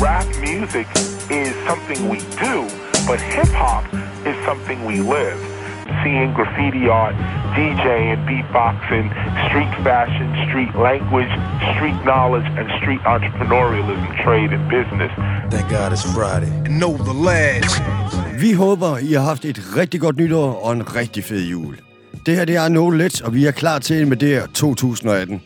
rap music is something we do, but hip hop is something we live. Seeing graffiti art, DJing, beatboxing, street fashion, street language, street knowledge, and street entrepreneurialism, trade, and business. Thank God it's Friday. Know the lads. Vi håber, I har haft et rigtig godt nytår og en rigtig fed jul. Det her det er No Let's, og vi er klar til med det her 2018.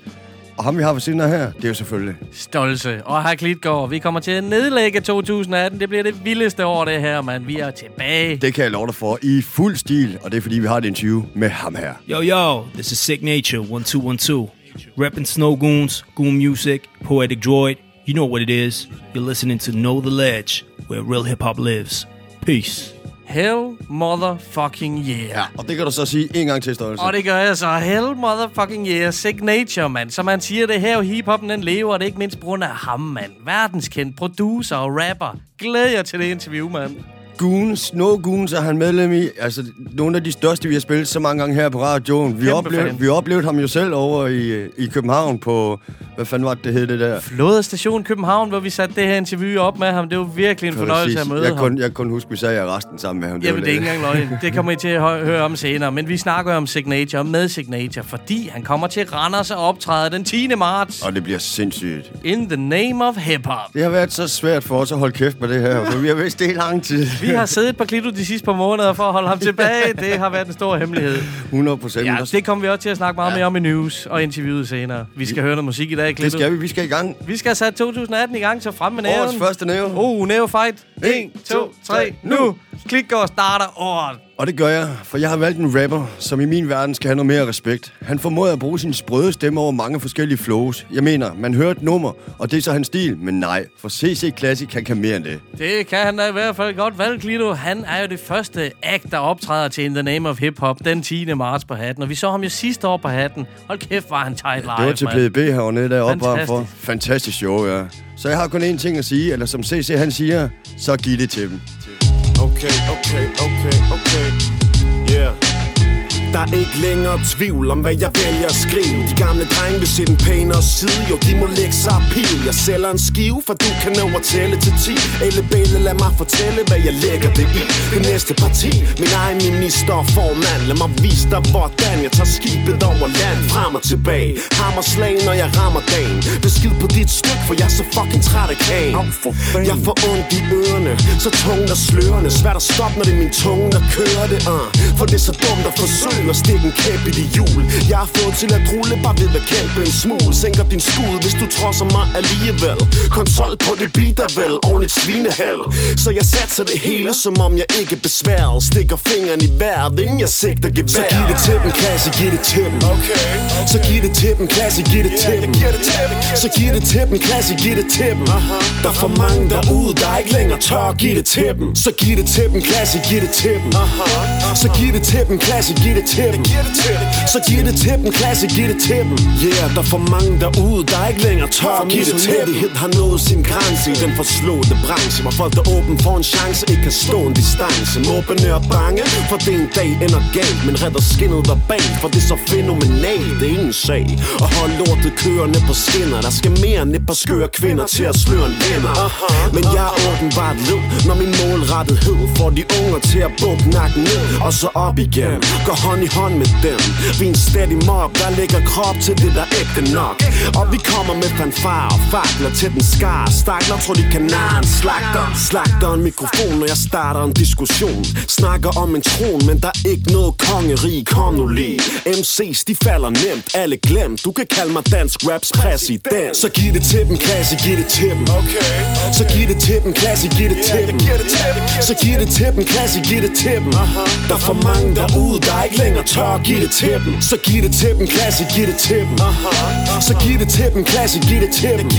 Og ham vi har ved siden af her, det er jo selvfølgelig... Stolse og Hak Klitgaard. Vi kommer til at nedlægge 2018. Det bliver det vildeste år, det her, mand. Vi er tilbage. Det kan jeg love dig for i fuld stil, og det er fordi, vi har et interview med ham her. Yo, yo, this is Sick Nature 1212. Reppin' Snow Goons, Goon Music, Poetic Droid. You know what it is. You're listening to Know the Ledge, where real hip hop lives. Peace. Hell motherfucking yeah. Ja, og det kan du så sige en gang til, Stolse. Og det gør jeg så. Hell motherfucking yeah. Signature, mand. Så man siger, det her hiphoppen, den lever, og det er ikke mindst på grund af ham, mand. Verdenskendt producer og rapper. Glæder jer til det interview, mand. Goons, No Goons er han medlem i. Altså, nogle af de største, vi har spillet så mange gange her på radioen. Vi oplevede, vi oplevede ham jo selv over i, i København på... Hvad fanden var det, det hed det der? Flåde Station København, hvor vi satte det her interview op med ham. Det var virkelig en fornøjelse at møde jeg ham. Kun, jeg kunne huske, vi sagde resten sammen med ham. Jamen, var det er ikke engang løgn. Det kommer I til at hø- høre om senere. Men vi snakker om Signature med Signature, fordi han kommer til Randers og optræde den 10. marts. Og det bliver sindssygt. In the name of hip-hop. Det har været så svært for os at holde kæft med det her, for vi har vidst det i lang tid. Vi har siddet på Klito de sidste par måneder for at holde ham tilbage. Det har været en stor hemmelighed. 100 procent. Ja, det kommer vi også til at snakke meget mere om i news og interviewet senere. Vi skal høre noget musik i dag, Klito. det skal vi. Vi skal i gang. Vi skal have sat 2018 i gang, så frem med næven. Årets første næve. Oh, næve fight. 1, 2, 3, nu. Klik og starter året. Og det gør jeg, for jeg har valgt en rapper, som i min verden skal have noget mere respekt. Han formåede at bruge sin sprøde stemme over mange forskellige flows. Jeg mener, man hører et nummer, og det er så hans stil. Men nej, for CC Classic, han kan mere end det. Det kan han da i hvert fald godt valge, Klito. Han er jo det første act, der optræder til In the Name of Hip Hop den 10. marts på hatten. Og vi så ham jo sidste år på hatten. Hold kæft, var han tight live, Det var til. PDB herovre deroppe bare for. Fantastisk show, ja. Så jeg har kun én ting at sige, eller som CC han siger, så giv det til dem. Okay, okay, okay, okay. Yeah. Der er ikke længere tvivl om, hvad jeg vælger at skrive. De gamle drenge vil se den pænere side. Jo, de må lægge sig pil. Jeg sælger en skive, for du kan nå at tælle til 10 Elle bælle, lad mig fortælle, hvad jeg lægger det i. Det næste parti, min egen minister og formand. Lad mig vise dig, hvordan jeg tager skibet over land. Frem og tilbage, hammer slag, når jeg rammer dagen. Beskid på dit stykke, for jeg er så fucking træt af kagen. Jeg får ondt i ørerne, så tungt og slørende. Svært at stoppe, når det er min tunge, der kører det uh. For det er så dumt at forsøge at stikke en kæp i det hjul Jeg har fået til at rulle, bare ved at kæmpe en smule Sænker din skud, hvis du trodser mig alligevel Konsol på det beat er vel ordentligt svinehæld Så jeg satser det hele, som om jeg ikke er besværet Stikker fingeren i vejret, inden jeg sigter gevær Så giv det til dem, klasse, giv det til dem Okay Så giv det til dem, klasse, giv det til dem Så giv det til dem, klasse, giv det til dem Der er for mange derude, der ikke længere tør at give det til dem Så giv det til dem, klasse, giv det til dem Så giv det til dem, klasse, giv det til dem. Så giv det til dem, klasse, giv det til dem. Yeah, der er for mange derude, der ikke længere tør at give det til dem. Har nået sin grænse i den forslåede branche Hvor folk der åben for en chance, ikke kan stå en distance. Måbende og bange, for det en dag ender galt Men redder skinnet verbalt, for det er så fænomenalt Det er ingen sag. Og hold lortet kørende på skinner Der skal mere end et par skøre kvinder til at sløre en vinder Men jeg er åbenbart led, når min målrettethed Får de unger til at bukke nakken ned Og så op igen, går hånd hånd i hånd med dem. Vi er en steady mob, der lægger krop til det der ægte nok. Og vi kommer med fanfare og fakler til den skar. Stakler tror de kan narre en slagter. Slagter en mikrofon, når jeg starter en diskussion. Snakker om en tron, men der er ikke noget kongerige Kom nu lige MC's, de falder nemt, alle glemt. Du kan kalde mig dansk raps præsident Så giv det til dem, klasse, giv det til dem. Okay Så giv det til dem, klasse, giv det til dem. Så giv det til dem, klasse, giv det til dem. Der er for mange derude, der er ikke længere tør at give det til dem. Så giv det til dem, klasse, giv det til dem. Så giv det til dem, klasse, giv det til dem.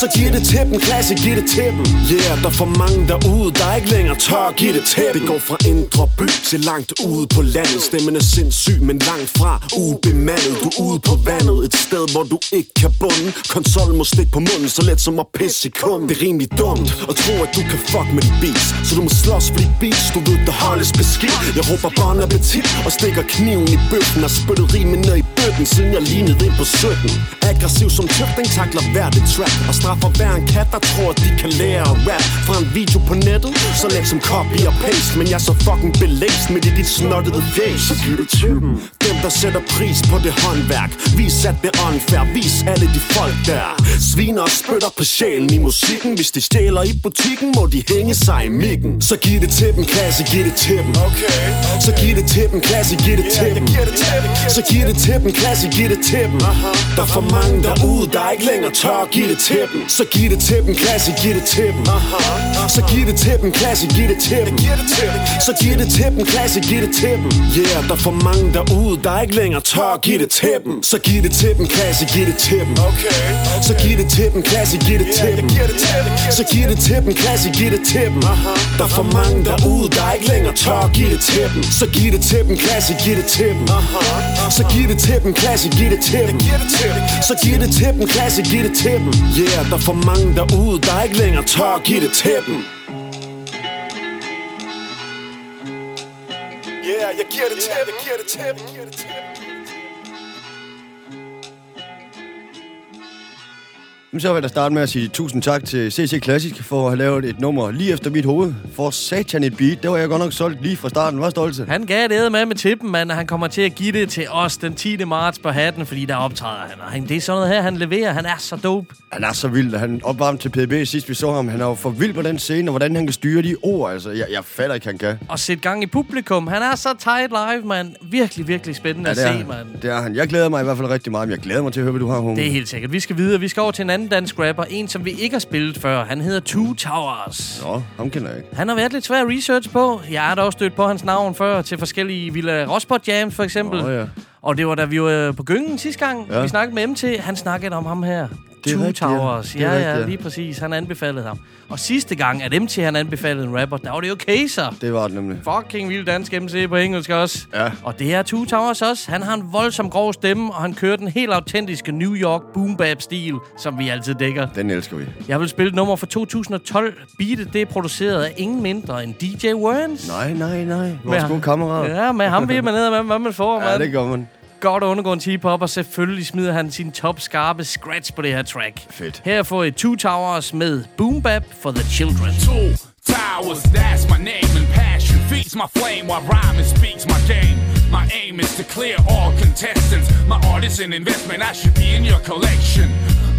Så giv det til dem, klasse, giv det til dem. Yeah, der er for mange derude, der ikke længere tør give det til dem. Det går fra indre by til langt ude på landet. Stemmen er sindssyg, men langt fra ubemandet. Du er ude på vandet, et sted hvor du ikke kan bunde. Konsollen må stikke på munden, så let som at pisse i kum Det er rimelig dumt at tro at du kan fuck med de beats Så du må slås for de beats, du ved der holdes beskidt. Jeg råber bon appetit og stikker kniven i bøffen Har spyttet rimen ned i bøtten, siden jeg lignede ind på 17 Aggressiv som tøfting, takler hvert et track Og straffer hver en kat, der tror at de kan lære at rap. Fra en video på nettet, så let som copy og paste Men jeg er så fucking belæst med det dit snottede face Så giv det til dem Dem der sætter pris på det håndværk. Vis at det er unfair, vis alle de folk der Sviner og spytter på sjælen i musikken. Hvis de stjæler i butikken, må de hænge sig i mikken. Så giv det til dem, klasse, giv det til dem. Okay, Så giv det til dem, klasse, giv det til dem Så giv det til dem, klasse, giv det til dem Der er for mange derude, der ikke længere tør at give det til dem Så giv det til dem, klasse, giv det til dem Så giv det til dem, klasse, giv det til dem Så giv det til dem, klasse, giv det til dem Yeah, der er for mange derude, der ikke længere tør at give det til dem Så giv det til dem, klasse, giv det til dem okay, Så giv det til dem, klasse, giv det til dem Så giv det til dem, klasse, giv det til dem Der er for mange derude, der ikke længere tør at give det til dem Så giv det til dem, klasse, klasse, giv det til dem. Så giv det til dem, klasse, giv det til dem. Så giv det til dem, klasse, giv det til dem. Yeah, der er for mange derude, der ikke længere tør at give det til dem. Yeah, jeg giver det til dem, giver det til dem, giver det til dem. Jamen, så vil jeg da starte med at sige tusind tak til CC Classic for at have lavet et nummer lige efter mit hoved. For satan et beat. Det var jeg godt nok solgt lige fra starten. Hvad stolte? Han gav det med med tippen, mand, og han kommer til at give det til os den 10. marts på hatten, fordi der optræder han. Og han, det er sådan noget her, han leverer. Han er så dope. Han er så vild. Han opvarmede til PDB sidst vi så ham. Han er jo for vild på den scene, og hvordan han kan styre de ord. Altså, jeg, jeg fatter ikke, han kan. Og sætte gang i publikum. Han er så tight live, mand. Virkelig, virkelig spændende Ja, at se, mand. det er han. Jeg glæder mig i hvert fald rigtig meget, men jeg glæder mig til at høre, hvad du har, Hunge. Det er helt sikkert. Vi skal videre. Vi skal over til en anden dansk rapper. En, som vi ikke har spillet før. Han hedder Two Towers. Nå, ham kender jeg ikke. Han har været lidt svær at research på. Jeg har da også stødt på hans navn før til forskellige Villa Rosport Jams, for eksempel. Nå, ja. Og det var da vi var på Gyngen sidste gang, ja. vi snakkede med MT. Han snakkede om ham her. Det Two rigtigt, ja. Towers. Er Ja, rigtigt, ja, ja. lige præcis. Han anbefalede ham. Og sidste gang, at MT han anbefalede en rapper, der var det jo Kaser. Det var det nemlig. Fucking vild dansk MC på engelsk også. Ja. Og det er Two Towers også. Han har en voldsom grov stemme, og han kører den helt autentiske New York boom bap stil, som vi altid dækker. Den elsker vi. Jeg vil spille nummer fra 2012. Beatet det er produceret af ingen mindre end DJ Werns. Nej, nej, nej. Vores Med- gode kammerat. Ja, med ham ved man ned, hvad, hvad man får, ja mand. det gør man. Godt undergående hip-hop, og selvfølgelig smider han sin top skarpe scratch på det her track. Fedt. Her får I Two Towers med Boom Bap for the Children. Two towers, that's my name and passion feeds my flame while rhyming speaks my game. My aim is to clear all contestants. My art is an investment, I should be in your collection.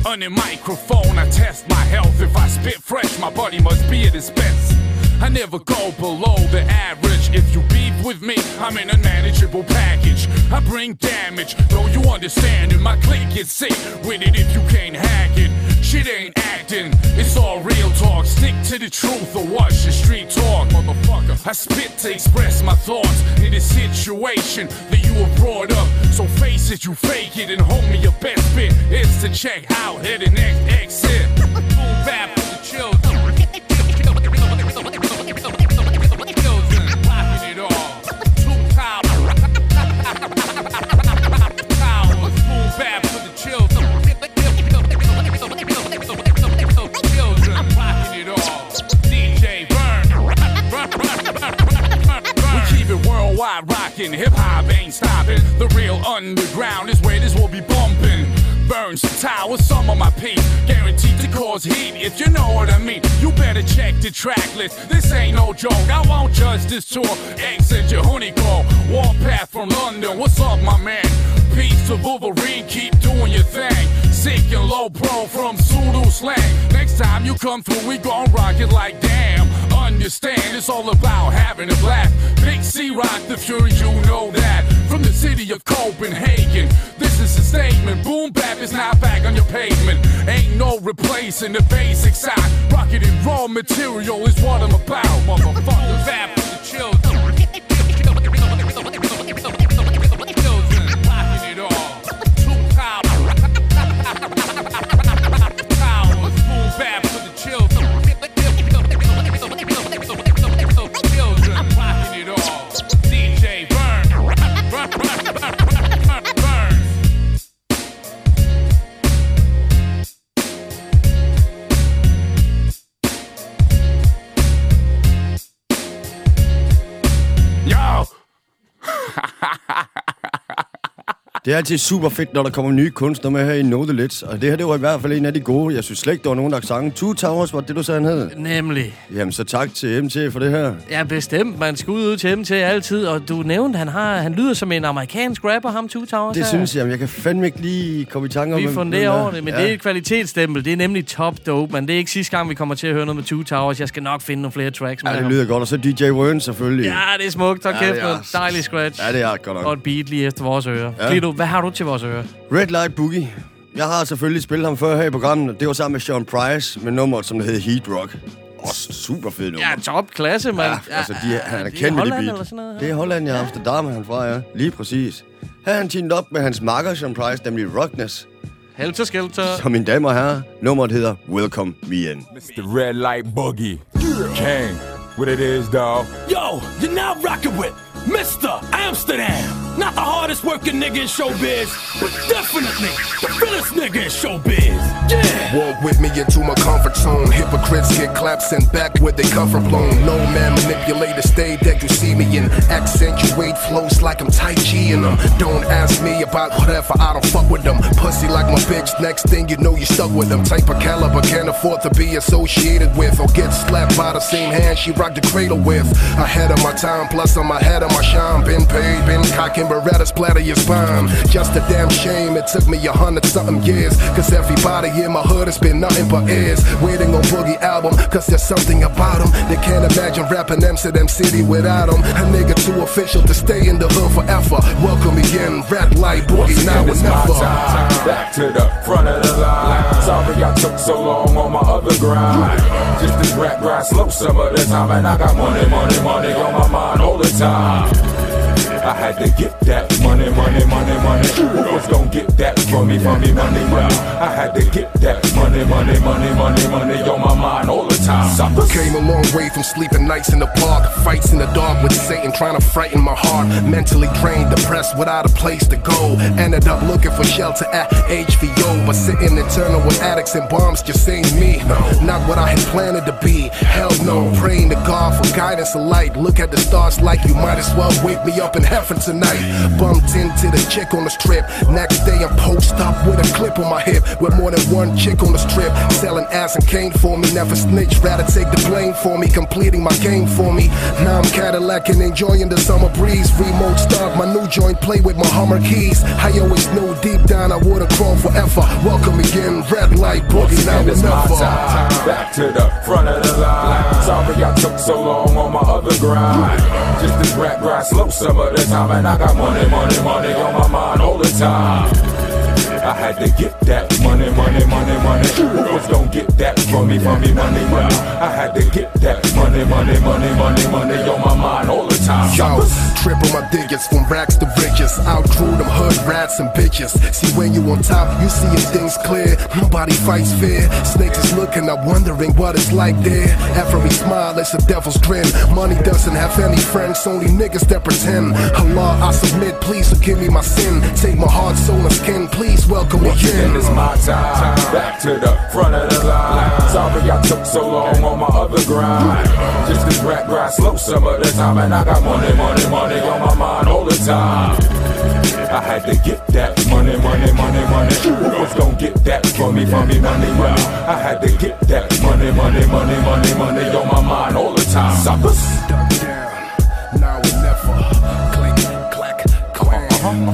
On the microphone, I test my health. If I spit fresh, my body must be at its best. I never go below the average. If you beef with me, I'm in a manageable package. I bring damage, though you understand it. My clique gets sick with it if you can't hack it. Shit ain't acting, it's all real talk. Stick to the truth or watch the street talk, motherfucker. I spit to express my thoughts in a situation that you were brought up. So face it, you fake it, and homie, your best bit is to check out here the next exit. Boom bap the. Children, underground is where this will be bumping. Burns towers, some of my peace. Guaranteed to cause heat, if you know what I mean. You better check the track list. This ain't no joke. I won't judge this tour. Exit your honey call. Warpath from London. What's up, my man? Peace to Wolverine, keep doing your thing. Sick and low pro from Zulu slang. Next time you come through, we gon' rock it like damn. Understand, it's all about having a laugh. Big C Rock the Fury, you know that. From the city of Copenhagen, this is a statement. Boom bap is now back on your pavement. Ain't no replacing the basic side. Rocket and raw material is what I'm about, motherfucker. Bap for the. Children, Det er altid super fedt, når der kommer nye kunstnere med her i Know The Lits. Og det her, det var i hvert fald en af de gode. Jeg synes slet ikke, der var nogen, der sang. Two Towers var det, du sagde, han hed. Nemlig. Jamen, så tak til MT for det her. Ja, bestemt. Man skal ud til MT altid. Og du nævnte, han har han lyder som en amerikansk rapper, ham Two Towers Det her. synes jeg, men jeg kan fandme ikke lige komme i tanke om... Vi funderer over det, men ja. det er et kvalitetsstempel. Det er nemlig top dope, men det er ikke sidste gang, vi kommer til at høre noget med Two Towers. Jeg skal nok finde nogle flere tracks med Ja, det ham. lyder godt. Og så DJ Wern selvfølgelig. Ja, det er smukt. Tak Ja, kæft, er dejlig scratch. Ja, det er godt nok. Og et beat lige efter vores ører. Ja. Ja. Hvad har du til vores ører? Red Light Boogie. Jeg har selvfølgelig spillet ham før her i programmet. Det var sammen med Sean Price med nummeret, som det hed Heat Rock. Også super fedt nummer. Ja, top klasse, mand. Ja, altså, de, han er det er kendt med det Holland beat. eller sådan noget, Det er Holland, ja. Amsterdam er han fra, ja. Lige præcis. Her er han teamet op med hans makker, Sean Price, nemlig Rockness. Helter Skelter. Så mine damer og herrer, nummeret hedder Welcome Me In. The red light boogie. King. What it is, dog. Yo, you're now rocking with Mr. Amsterdam. Not the hardest working nigga in showbiz, but definitely the realest nigga in showbiz. Yeah. Walk with me into my comfort zone. Hypocrites get claps and back where they come from blown. No man manipulate the stage that you see me in. Accentuate flows like I'm Tai Chi in them. Don't ask me about whatever, I don't fuck with them. Pussy like my bitch, next thing you know you stuck with them. Type of caliber can't afford to be associated with. Or get slapped by the same hand she rocked the cradle with. Ahead of my time, plus I'm ahead of shine. Been paid, been cocking Beretta splatter your spine. Just a damn shame it took me a hundred something years. Cause everybody in my hood has been nothing but ears. Waiting on Boogie album, cause there's something about them. They can't imagine rapping Amsterdam City without them. A nigga too official to stay in the hood forever. Welcome again, rap like Boogie, now And and it's my never. Back to the front of the line. Sorry I took so long on my other grind. Just this rap grind slow some of the time. And I got money, money, money on my mind all the time now. I had to get that money, money, money, money. Who was gonna get that from me, from me, money, money? I had to get that money, money, money, money, money on my mind all the time. Suckers. Came a long way from sleeping nights in the park. Fights in the dark with Satan trying to frighten my heart. Mentally drained, depressed without a place to go. Ended up looking for shelter at HVO. But sitting eternal with addicts and bombs just ain't me. Not what I had planned to be. Hell no. Praying to God for guidance and light. Look at the stars like you might as well wake me up in heaven tonight. Bumped into the chick on the strip. Next day I'm post up with a clip on my hip. With more than one chick on the strip. Selling ass and cane for me. Never snitch, rather take the blame for me. Completing my game for me. Now I'm Cadillac and enjoying the summer breeze. Remote start my new joint. Play with my Hummer keys. I always knew deep down I would've crawled forever. Welcome again, red light boogie. Now it's my time. Back to the front of the line. Sorry I took so long on my other grind. Just this rap grind slow some of the time. And I got money, money, money on my mind all the time. I had to get that money, money, money, money. Who was gonna get that from me, from me, money, money? I had to get that money, money, money, money, money on my mind all the time. Yo, triple my digits from racks to riches. Outgrew them hood rats and bitches. See, when you on top, you seeing things clear. Nobody fights fair. Snakes is looking up, wondering what it's like there. Every smile is a devil's grin. Money doesn't have any friends, only niggas that pretend. Allah, I submit, please forgive me my sin. Take my heart, soul, and skin, please welcome me in. And it's my time. Back to the front of the line. Sorry I took so long on my other grind. Just this rap grind slow some of the time. And I got money, money, money on my mind all the time. I had to get that money, money, money, money. Who was gonna get that from me, from me, money, money? I had to get that money, money, money, money, money on my mind all the time. Suckers. Mr. News.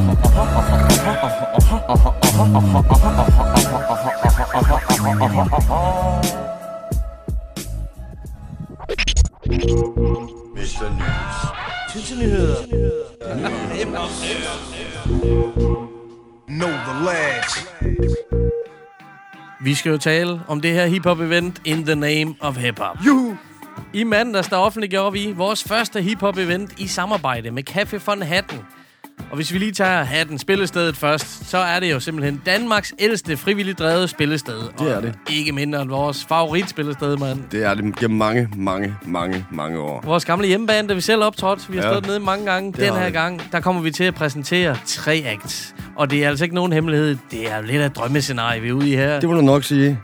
Know the ledge. Vi skal jo tale om det her hip-hop-event In the Name of Hip-Hop. Juhu! I mandags, der offentliggjorde vi vores første hip-hop-event i samarbejde med Café von Hatten. Og hvis vi lige tager Hatten, spillestedet først, så er det jo simpelthen Danmarks ældste frivilligt drevet spillested. Det er Og det. Ikke mindre end vores favoritspillested, mand. Det er det gennem mange, mange, mange, mange år. Vores gamle hjemmebane, der vi selv optrådt. Vi har Ja. stået nede mange gange. Det Den her vi. gang, der kommer vi til at præsentere tre acts. Og det er altså ikke nogen hemmelighed. Det er lidt af et drømmescenarie, vi er ude i her. Det må du nok sige.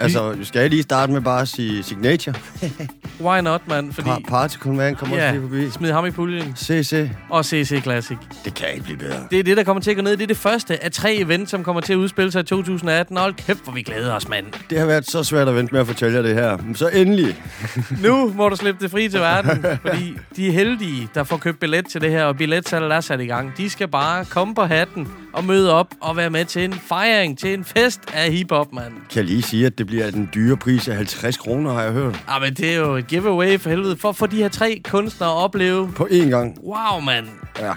Altså, skal jeg lige starte med bare at sige signature? Why not, mand? Fordi... Pa Party Command kommer også lige forbi. smid ham i puljen. CC. Og CC Classic. Det kan ikke blive bedre. Det er det, der kommer til at gå ned. Det er det første af tre events, som kommer til at udspille sig i 2018. Hold kæft, hvor vi glæder os, mand. Det har været så svært at vente med at fortælle jer det her. Men Så endelig. Nu må du slippe det fri til verden, fordi de heldige, der får købt billet til det her, og billetsalget er sat i gang, de skal bare komme på hatten og møde op og være med til en fejring, til en fest af hiphop, mand. Kan jeg lige sige, at det bliver den dyre pris af 50 kroner, har jeg hørt. Ah, men det er jo et giveaway for helvede, for at få de her tre kunstnere at opleve. På én gang. Wow, mand. Ja.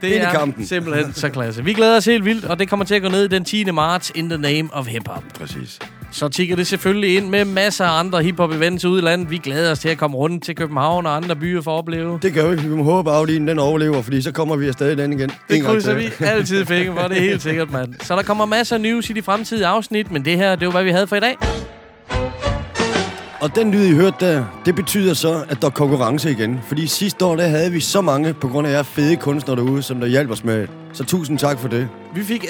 Det i er kampen. simpelthen så klasse. Vi glæder os helt vildt, og det kommer til at gå ned den 10. marts in the name of hip-hop. Præcis. Så tigger det selvfølgelig ind med masser af andre hiphop-events ude i landet. Vi glæder os til at komme rundt til København og andre byer for at opleve. Det jo ikke. Vi må håbe, at Audien den overlever, fordi så kommer vi afsted den igen. Det krydser vi altid fingre for, det er helt sikkert, mand. Så der kommer masser af news i de fremtidige afsnit, men det her, det var, hvad vi havde for i dag. Og den lyd, I hørte der, det betyder så, at der er konkurrence igen. Fordi sidste år, der havde vi så mange, på grund af jer fede kunstnere derude, som der hjalp os med. Så tusind tak for det. Vi fik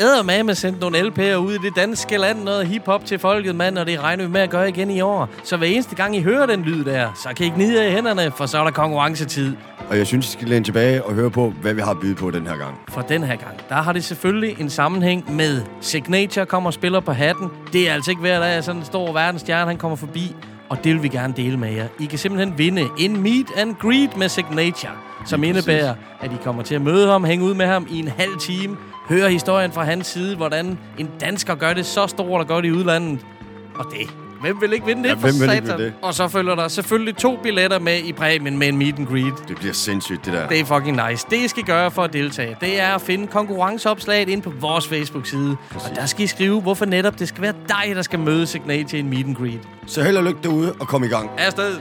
med sendt nogle LP'er ud i det danske land, noget hiphop til folket, mand, og det regner vi med at gøre igen i år. Så hver eneste gang I hører den lyd der, så kan I gnide jer i hænderne, for så er der konkurrencetid. Og jeg synes, I skal læne tilbage og høre på, hvad vi har at byde på den her gang. For den her gang, der har det selvfølgelig en sammenhæng med Signature kommer og spiller på hatten. Det er altså ikke hver dag, at sådan en stor verdensstjerne, han kommer forbi. Og det vil vi gerne dele med jer. I kan simpelthen vinde en meet and greet med Signature, som Lige indebærer, at I kommer til at møde ham, hænge ud med ham i en halv time, høre historien fra hans side, hvordan en dansker gør det så stort og godt i udlandet. Og det, hvem vil ikke vinde det Ja, for hvem satan? det? Og så følger der selvfølgelig to billetter med i præmien med en meet and greet. Det bliver sindssygt, det der. Det er fucking nice. Det, I skal gøre for at deltage, det er at finde konkurrenceopslaget ind på vores Facebook-side. Og der skal I skrive, hvorfor netop det skal være dig, der skal møde Signate i en meet and greet. Så held og lykke derude og kom i gang. Afsted!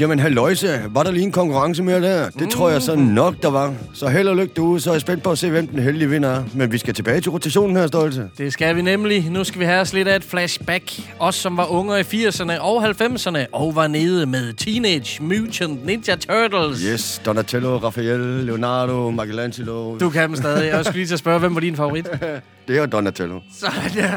Jamen, halløjse. Var der lige en konkurrence mere der? Det tror jeg så nok, der var. Så held og lykke derude, så er jeg spændt på at se, hvem den heldige vinder er. Men vi skal tilbage til rotationen her, Stolte. Det skal vi nemlig. Nu skal vi have os lidt af et flashback. Os, som var unge i 80'erne og 90'erne, og var nede med Teenage Mutant Ninja Turtles. Yes, Donatello, Raphael, Leonardo, Michelangelo. Du kan dem stadig. Jeg skulle lige til at spørge, hvem var din favorit? Det er Donatello. Sådan, ja.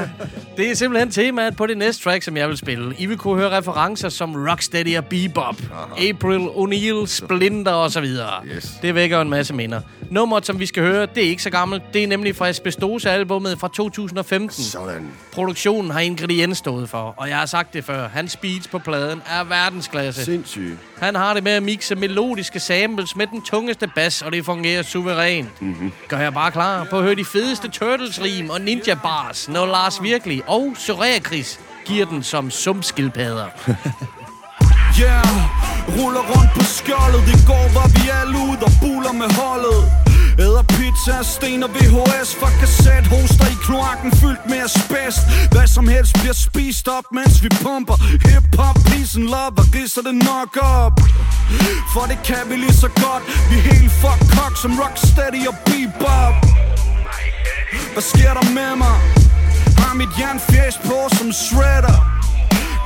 Det er simpelthen temaet på det næste track, som jeg vil spille. I vil kunne høre referencer som Rocksteady og Bebop, April O'Neil, Splinter og så videre. Yes. Det vækker en masse minder. Nummeret, som vi skal høre, det er ikke så gammelt. Det er nemlig fra Asbestose-albummet fra 2015. Sådan. Produktionen har ingrediens stået for, og jeg har sagt det før. Hans beats på pladen er verdensklasse. Sindssygt. Han har det med at mixe melodiske samples med den tungeste bas, og det fungerer suverænt. Mm-hmm. Gør jeg bare klar på at høre de fedeste Turtles-rim og Ninja Bars, når Lars Virkelig og Soraya Chris giver den som sumskildpadder. Yeah, ruller rundt på skjoldet. I går var vi alle ud og buler med holdet. Æder pizza, sten og VHS fra kasset Hoster i kloakken fyldt med asbest. Hvad som helst bliver spist op, mens vi pumper. Hip-hop, peace and love og ridser det nok op. For det kan vi lige så godt. Vi er helt fuck cock som Rocksteady og Bebop. Hvad sker der med mig? Har mit jernfjæs på som shredder.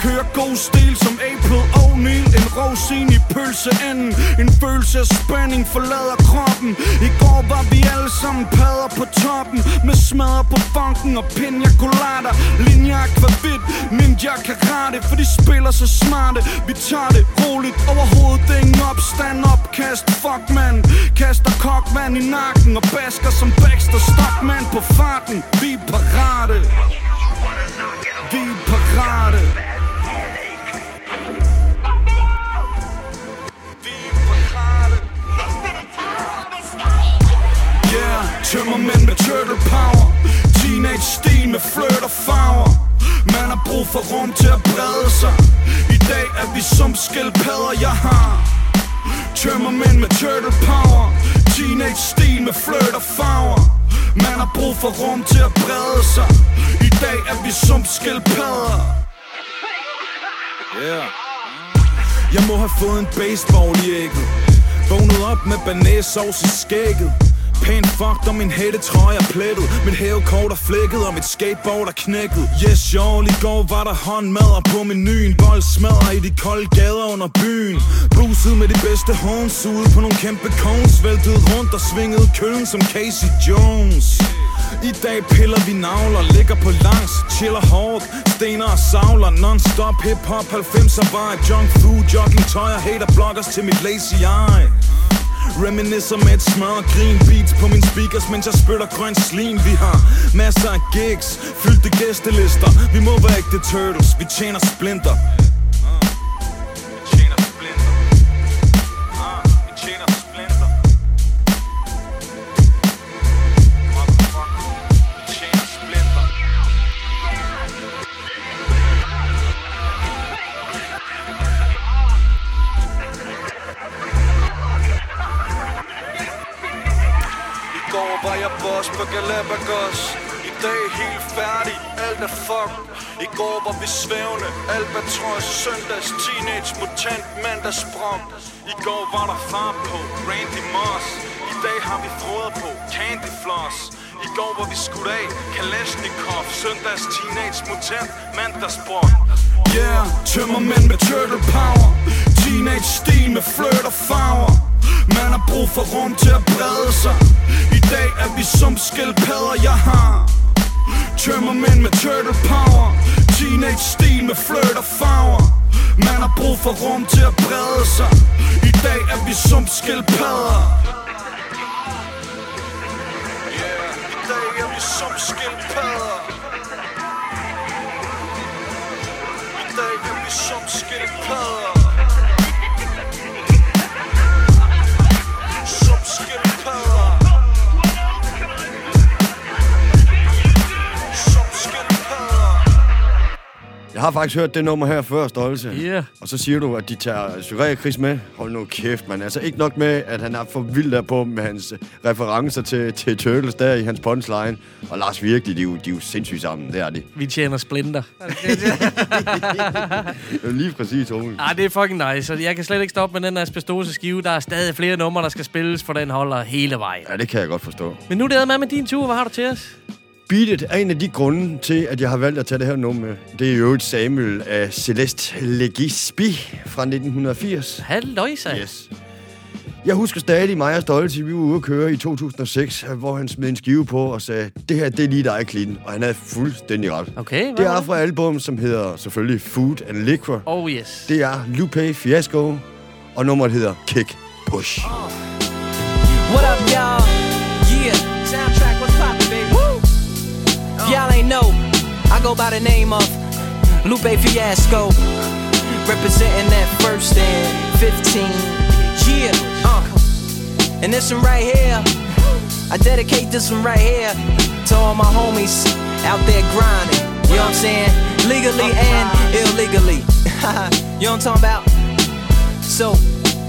Kører god stil som April O'Neil En rosin i pølseenden. En følelse af spænding forlader kroppen. I går var vi alle sammen padder på toppen. Med smadre på funken og pina colada Linja akvavit, ninja karate For de spiller så smarte. Vi tager det roligt overhovedet Det er ingen opstand. Opkast Fuck man. Kaster kokvand i nakken Og basker som Baxter Stockman på farten. Vi er parate. Vi er parate. Tømmermænd med turtle power. Teenage stil med flirt og farver. Man har brug for rum til at brede sig. I dag er vi som skildpadder, jeg har. Tømmermænd med turtle power. Teenage stil med flirt og farver. Man har brug for rum til at brede sig. I dag er vi som skildpadder. Yeah. Jeg må have fået en baseball i ægget. Vågnet op med banæsauce i skægget Pænt fucked og min hættetrøje er plettet. Mit hævekort er flækket og mit skateboard er knækket. Yes, y'all, i går var der håndmadder på menuen. Bold smadrer i de kolde gader under byen. Bruset med de bedste horns ude på nogle kæmpe cones. Væltet rundt og svingede køllen som Casey Jones. I dag piller vi navler, ligger på langs, chiller hårdt. Stener og savler, non-stop. Hip-hop 90'er bare junk food, jogging tøj og hater bloggers til mit lazy eye. Reminiscer med et smør grin Beats på min speakers, mens jeg spytter grøn slim. Vi har masser af gigs, fyldte gæstelister. Vi må være ægte turtles, vi tjener splinter. Galapagos I dag helt færdig, alt er fuck I går var vi svævende, albatros Søndags teenage mutant, mandags sprog I går var der far på, Randy Moss. I dag har vi froder på, Candy Floss. I går var vi skudt af, Kalashnikov. Søndags teenage mutant, mandags sprang Yeah, tømmermænd med turtle power. Teenage stil med flirt og farver. Man har brug for rum til at brede sig. I dag er vi som skildpadder, jeg har. Tømmermænd med turtle power. Teenage stil med flirt og farver. Man har brug for rum til at brede sig. I dag er vi som skildpadder. Yeah, i dag er vi som skildpadder. Har faktisk hørt det nummer her før, Stolse. Yeah. Og så siger du, at de tager Syree Chris med. Hold nu kæft, man. Altså ikke nok med, at han er for vild der på med hans referencer til, til Turtles der i hans punchline. Og Lars virkelig, de er jo, de er jo sindssygt sammen. Det er de. Vi tjener splinter. Det er lige præcis, Ole. Ah, det er fucking nice. Jeg kan slet ikke stoppe med den asbestose skive. Der er stadig flere numre, der skal spilles, for den holder hele vejen. Ja, det kan jeg godt forstå. Men nu er det med med din tur. Hvad har du til os? Beat It er en af de grunde til, at jeg har valgt at tage det her nummer. Det er jo et Samuel af Celeste Legisby fra 1980. Halløjsa. Yes. Jeg husker stadig mig og Stolte, vi var ude at køre i 2006, hvor han smed en skive på og sagde, det her, det er lige dig, Clean. Og han havde fuldstændig ret. Okay, hvad Det er fra album, som hedder selvfølgelig Food and Liquor. Oh yes. Det er Lupe Fiasco, og nummeret hedder Kick Push. What up, y'all? Yeah, soundtrack, y'all ain't know, I go by the name of Lupe Fiasco, representing that first and 15. Yeah, uh. And this one right here, I dedicate this one right here to all my homies out there grinding. You know what I'm saying? Legally and illegally. you know what I'm talking about? So,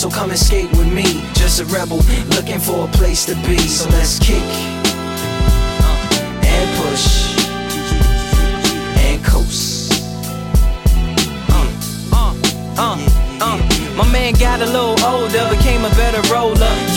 So come skate with me, just a rebel looking for a place to be. So let's kick and push and coast. Uh, uh, uh. My man got a little older, became a better roller.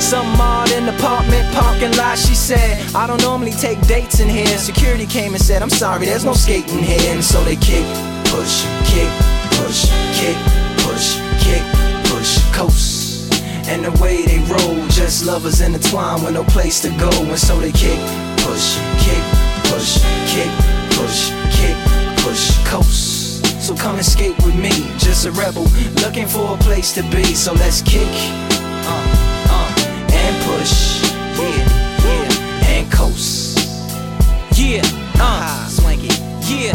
Some odd in the apartment parking lot. She said, I don't normally take dates in here. Security came and said, I'm sorry, there's no skating here. And so they kick, push, kick, push, kick, push, kick, push, coast. And the way they roll, just lovers intertwined with no place to go. And so they kick, push, kick, push, kick, push, kick, push, coast. So come and skate with me, just a rebel, looking for a place to be. So let's kick, uh, yeah, yeah, and coast. Yeah, uh, swanky. Yeah,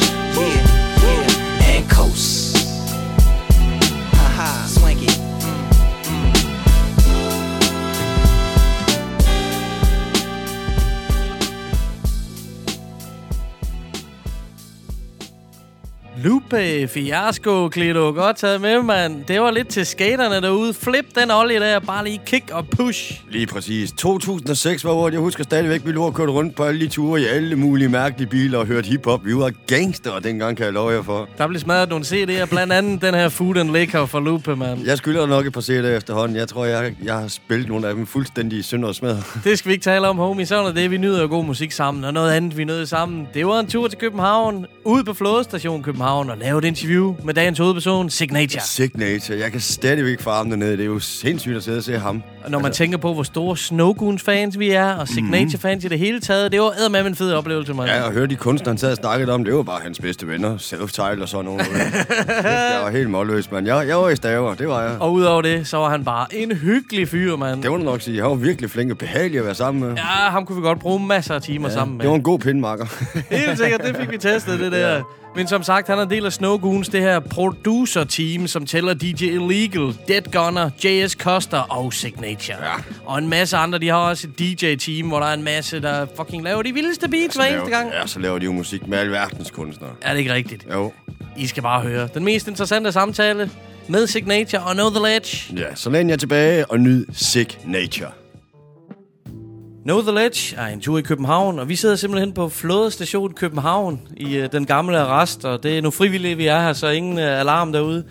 coast. Lupe Fiasco, Klito. Godt taget med, mand. Det var lidt til skaterne derude. Flip den olje der. Bare lige kick og push. Lige præcis. 2006 var året. Jeg husker stadigvæk, vi lå og kørte rundt på alle de ture i alle mulige mærkelige biler og hørte hiphop. Vi var gangster dengang, kan jeg love jer for. Der blev smadret nogle CD'er, blandt andet den her Food and Liquor fra Lupe, mand. Jeg skylder nok et par CD'er efterhånden. Jeg tror, jeg, jeg har spillet nogle af dem fuldstændig i synd og smad. Det skal vi ikke tale om, homie. Sådan er det. Vi nyder god musik sammen, og noget andet, vi nød sammen. Det var en tur til København, ud på flådestation København, og lave et interview med dagens hovedperson, Signature. Signature. Jeg kan stadigvæk farme dernede. Det er jo sindssygt at sidde og se ham. Og når man tænker på, hvor store Snowgoons fans vi er, og Signature fans i det hele taget, det var eddermame en fed oplevelse, man. Ja, og høre de kunstnere, han sad og snakkede om, det var bare hans bedste venner. Self-title og sådan noget. jeg var helt målløs, mand. Jeg, jeg var i staver, det var jeg. Og udover det, så var han bare en hyggelig fyr, mand. Det du nok sige. Han var virkelig flink og behagelig at være sammen med. Ja, ham kunne vi godt bruge masser af timer ja, sammen med. Det var en god pindmarker. Helt sikkert, det fik vi testet, det der. Ja. Men som sagt, han er en del af Snowgoons, det her producer-team, som tæller DJ Illegal, Dead Gunner, JS Coster og Signature. Ja. Og en masse andre, de har også et DJ-team, hvor der er en masse, der fucking laver de vildeste beats hver eneste gang. Ja, så laver de jo musik med alverdens kunstnere. Er det ikke rigtigt? Jo. I skal bare høre. Den mest interessante samtale med Signature og Know The Ledge. Ja, så læn jer tilbage og nyd Signature. Know The Ledge er en tur i København, og vi sidder simpelthen på Flådestation København i øh, den gamle arrest, og det er nu frivillige, vi er her, så ingen øh, alarm derude.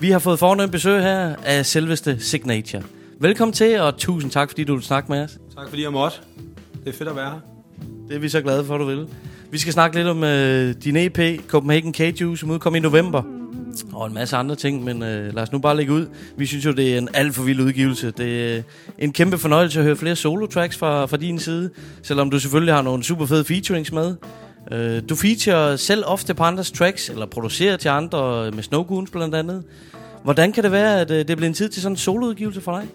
Vi har fået fornemt besøg her af selveste Signature. Velkommen til, og tusind tak, fordi du vil snakke med os. Tak fordi jeg måtte. Det er fedt at være her. Det er vi så glade for, du vil. Vi skal snakke lidt om øh, din EP, Copenhagen K-Juice, som udkom i november. Mm. Og en masse andre ting, men øh, lad os nu bare lægge ud. Vi synes jo, det er en alt for vild udgivelse. Det er øh, en kæmpe fornøjelse at høre flere solo-tracks fra, fra din side, selvom du selvfølgelig har nogle super fede featurings med. Øh, du feature selv ofte på andres tracks, eller producerer til andre øh, med Snowgoons blandt andet. Hvordan kan det være, at øh, det bliver en tid til sådan en soloudgivelse for dig?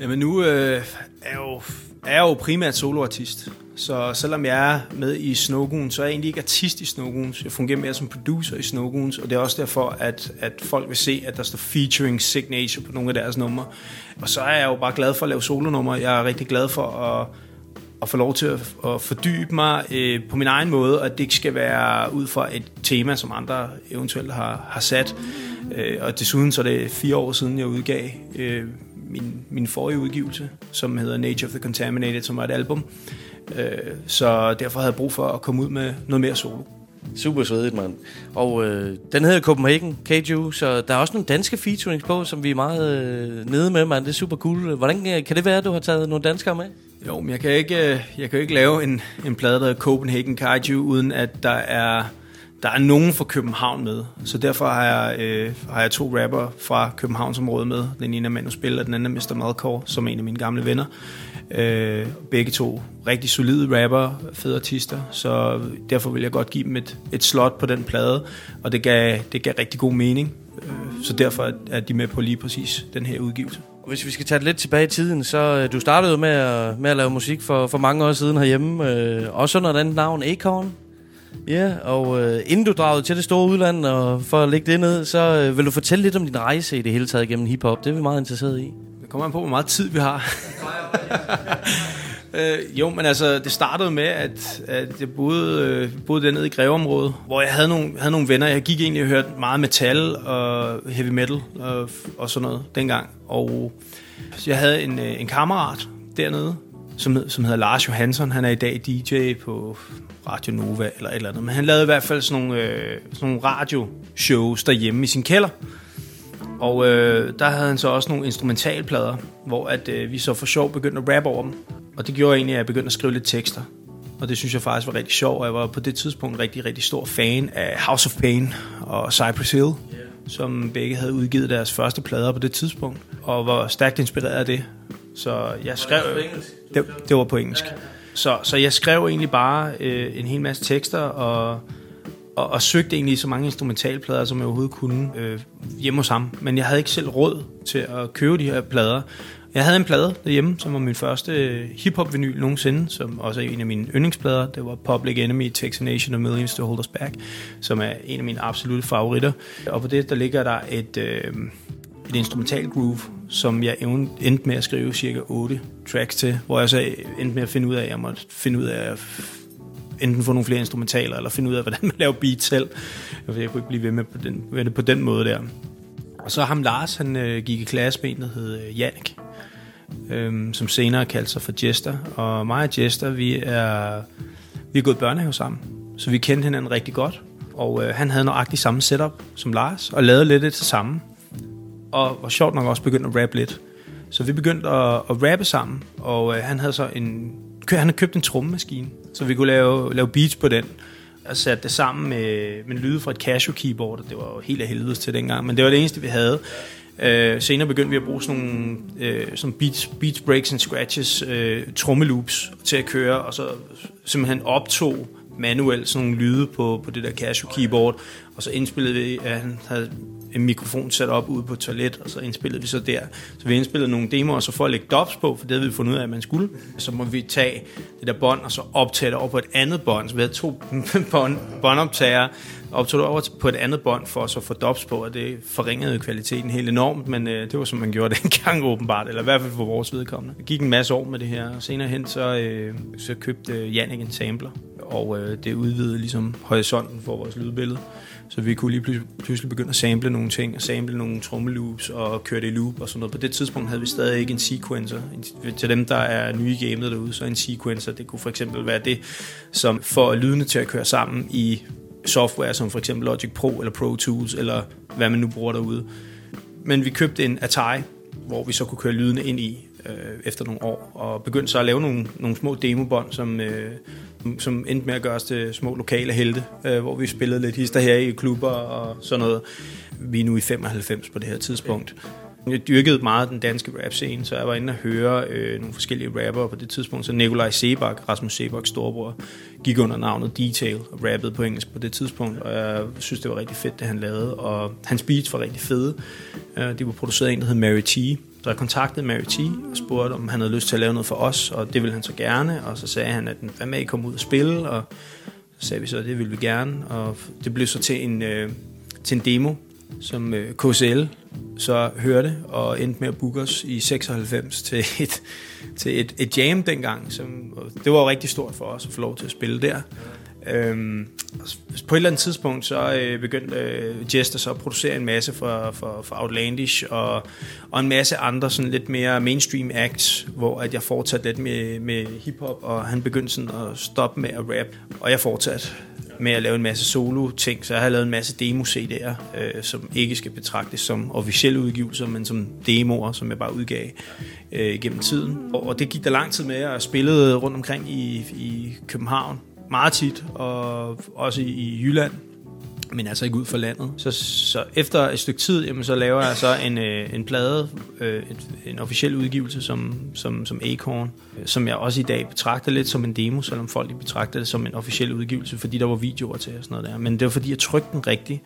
Jamen nu øh, er, jo, er jeg jo primært soloartist. Så selvom jeg er med i Snowgoons, så er jeg egentlig ikke artist i Snowgoons. Jeg fungerer mere som producer i Snowgoons, og det er også derfor, at, at folk vil se, at der står featuring signature på nogle af deres numre. Og så er jeg jo bare glad for at lave solonumre. Jeg er rigtig glad for at, at få lov til at, at fordybe mig øh, på min egen måde, og at det ikke skal være ud fra et tema, som andre eventuelt har, har sat. Øh, og desuden så er det fire år siden, jeg udgav øh, min, min forrige udgivelse, som hedder Nature of the Contaminated, som var et album. Øh, så derfor havde jeg brug for at komme ud med noget mere solo. Super svedigt, mand. Og øh, den hedder Copenhagen K-Ju, så der er også nogle danske featurings på, som vi er meget øh, nede med, mand. Det er super cool. Hvordan øh, kan det være, at du har taget nogle danskere med? Jo, men jeg kan ikke, øh, jeg kan ikke lave en, en plade, der hedder Copenhagen Kaiju, uden at der er der er nogen fra København med, så derfor har jeg, øh, har jeg to rapper fra Københavnsområdet med. Den ene er Manu Spil, og den anden er Mr. Madcore, som er en af mine gamle venner. Øh, begge to rigtig solide rapper, fede artister, så derfor vil jeg godt give dem et, et slot på den plade, og det gav, det gav rigtig god mening. Øh, så derfor er de med på lige præcis den her udgivelse. Hvis vi skal tage det lidt tilbage i tiden, så øh, du startede jo med at, med at lave musik for, for mange år siden herhjemme, øh, også under den navn Acorn. Ja, og øh, inden du dragede til det store udland, og for at lægge det ned, så øh, vil du fortælle lidt om din rejse i det hele taget gennem hiphop. Det er vi meget interesseret i. Det kommer an på, hvor meget tid vi har. øh, jo, men altså, det startede med, at, at jeg boede, øh, boede dernede i Greveområdet, hvor jeg havde nogle, havde nogle venner. Jeg gik egentlig og hørte meget metal og heavy metal og, og sådan noget dengang. Og jeg havde en, øh, en kammerat dernede, som, som hedder Lars Johansson. Han er i dag DJ på Radio Nova eller et eller andet. Men han lavede i hvert fald sådan nogle, øh, sådan nogle radioshows derhjemme i sin kælder. Og øh, der havde han så også nogle instrumentalplader, hvor at, øh, vi så for sjov begyndte at rappe over dem. Og det gjorde egentlig, at jeg begyndte at skrive lidt tekster. Og det synes jeg faktisk var rigtig sjovt, og jeg var på det tidspunkt rigtig, rigtig stor fan af House of Pain og Cypress Hill, yeah. som begge havde udgivet deres første plader på det tidspunkt, og var stærkt inspireret af det. Så jeg skrev... Det, det var på engelsk. Så, så jeg skrev egentlig bare øh, en hel masse tekster, og, og, og søgte egentlig så mange instrumentalplader, som jeg overhovedet kunne øh, hjemme hos ham. Men jeg havde ikke selv råd til at købe de her plader. Jeg havde en plade derhjemme, som var min første øh, hiphop-vinyl nogensinde, som også er en af mine yndlingsplader. Det var Public Enemy, Texas Nation of Millions to Hold Us Back, som er en af mine absolutte favoritter. Og på det, der ligger der et, øh, et instrumental groove, som jeg endte med at skrive cirka 8 tracks til, hvor jeg så endte med at finde ud af, at jeg måtte finde ud af at enten få nogle flere instrumentaler, eller finde ud af, hvordan man laver beat selv. Jeg kunne ikke blive ved med på den, med det på den måde der. Og så ham Lars, han øh, gik i klasse med en, der hed øh, Jannik, øh, som senere kaldte sig for Jester. Og mig og Jester, vi er, vi er gået børnehave sammen, så vi kendte hinanden rigtig godt. Og øh, han havde nøjagtigt samme setup som Lars, og lavede lidt det til sammen. Og var sjovt nok også begyndt at rappe lidt. Så vi begyndte at, at rappe sammen, og øh, han havde så en, han har købt en trommemaskine, så vi kunne lave, lave beats på den og satte det sammen med, med lyde fra et Casio keyboard, og det var jo helt af helvede til dengang, men det var det eneste, vi havde. Øh, senere begyndte vi at bruge sådan nogle øh, sådan beats, beats, breaks and scratches, øh, trommeloops til at køre, og så simpelthen optog manuelt sådan nogle lyde på, på det der Casio keyboard, og så indspillede vi, at han havde en mikrofon sat op ude på toilet, og så indspillede vi så der. Så vi indspillede nogle demoer, og så for at lægge dobs på, for det havde vi fundet ud af, at man skulle, så må vi tage det der bånd, og så optage det over på et andet bånd. Så vi havde to bånd, båndoptagere, optog det over på et andet bånd, for at så få dobs på, og det forringede kvaliteten helt enormt, men øh, det var som man gjorde det åbenbart, eller i hvert fald for vores vedkommende. Jeg gik en masse år med det her, og senere hen så, øh, så købte øh, Jannik en sampler, og øh, det udvidede ligesom horisonten for vores lydbillede. Så vi kunne lige pludselig begynde at sample nogle ting, og sample nogle trommeloops og køre det i loop og sådan noget. På det tidspunkt havde vi stadig ikke en sequencer. Til dem, der er nye i gamet derude, så en sequencer, det kunne for eksempel være det, som får lydene til at køre sammen i software, som for eksempel Logic Pro eller Pro Tools, eller hvad man nu bruger derude. Men vi købte en Atari, hvor vi så kunne køre lydene ind i øh, efter nogle år, og begyndte så at lave nogle, nogle små demobånd, som, øh, som endte med at gøre os til små lokale helte, øh, hvor vi spillede lidt hister her i klubber og sådan noget. Vi er nu i 95 på det her tidspunkt. Jeg dyrkede meget den danske rap-scene, så jeg var inde og høre øh, nogle forskellige rappere på det tidspunkt. Så Nikolaj Sebak, Rasmus Sebaks storebror, gik under navnet Detail og rappede på engelsk på det tidspunkt. Og jeg synes, det var rigtig fedt, det han lavede. Og hans beats var rigtig fede. Øh, de var produceret af en, der hed Mary T. Så jeg kontaktede Mary T. og spurgte, om han havde lyst til at lave noget for os, og det ville han så gerne. Og så sagde han, at hvad med, I komme ud og spille? Og så sagde vi så, at det ville vi gerne. Og det blev så til en, øh, til en demo, som øh, KCL så hørte og endte med at booke os i 96 til et, til et, et jam dengang. Som, det var jo rigtig stort for os at få lov til at spille der. Øhm, på et eller andet tidspunkt så øh, begyndte øh, Jester så at producere en masse for, for, for Outlandish og, og en masse andre sådan lidt mere mainstream acts, hvor at jeg fortsatte lidt med, med hiphop, og han begyndte sådan at stoppe med at rap, og jeg fortsatte med at lave en masse solo ting, så jeg har lavet en masse demo CD'er, øh, som ikke skal betragtes som officielle udgivelser, men som demoer, som jeg bare udgav øh, gennem tiden. Og, og det gik der lang tid med, at jeg spillede rundt omkring i, i København, meget tit, og også i, i Jylland, men altså ikke ud for landet. Så, så efter et stykke tid, jamen, så laver jeg så en, øh, en plade, øh, et, en officiel udgivelse som, som, som Acorn, øh, som jeg også i dag betragter lidt som en demo, selvom folk betragter det som en officiel udgivelse, fordi der var videoer til og sådan noget der. Men det var fordi, jeg trykte den rigtigt,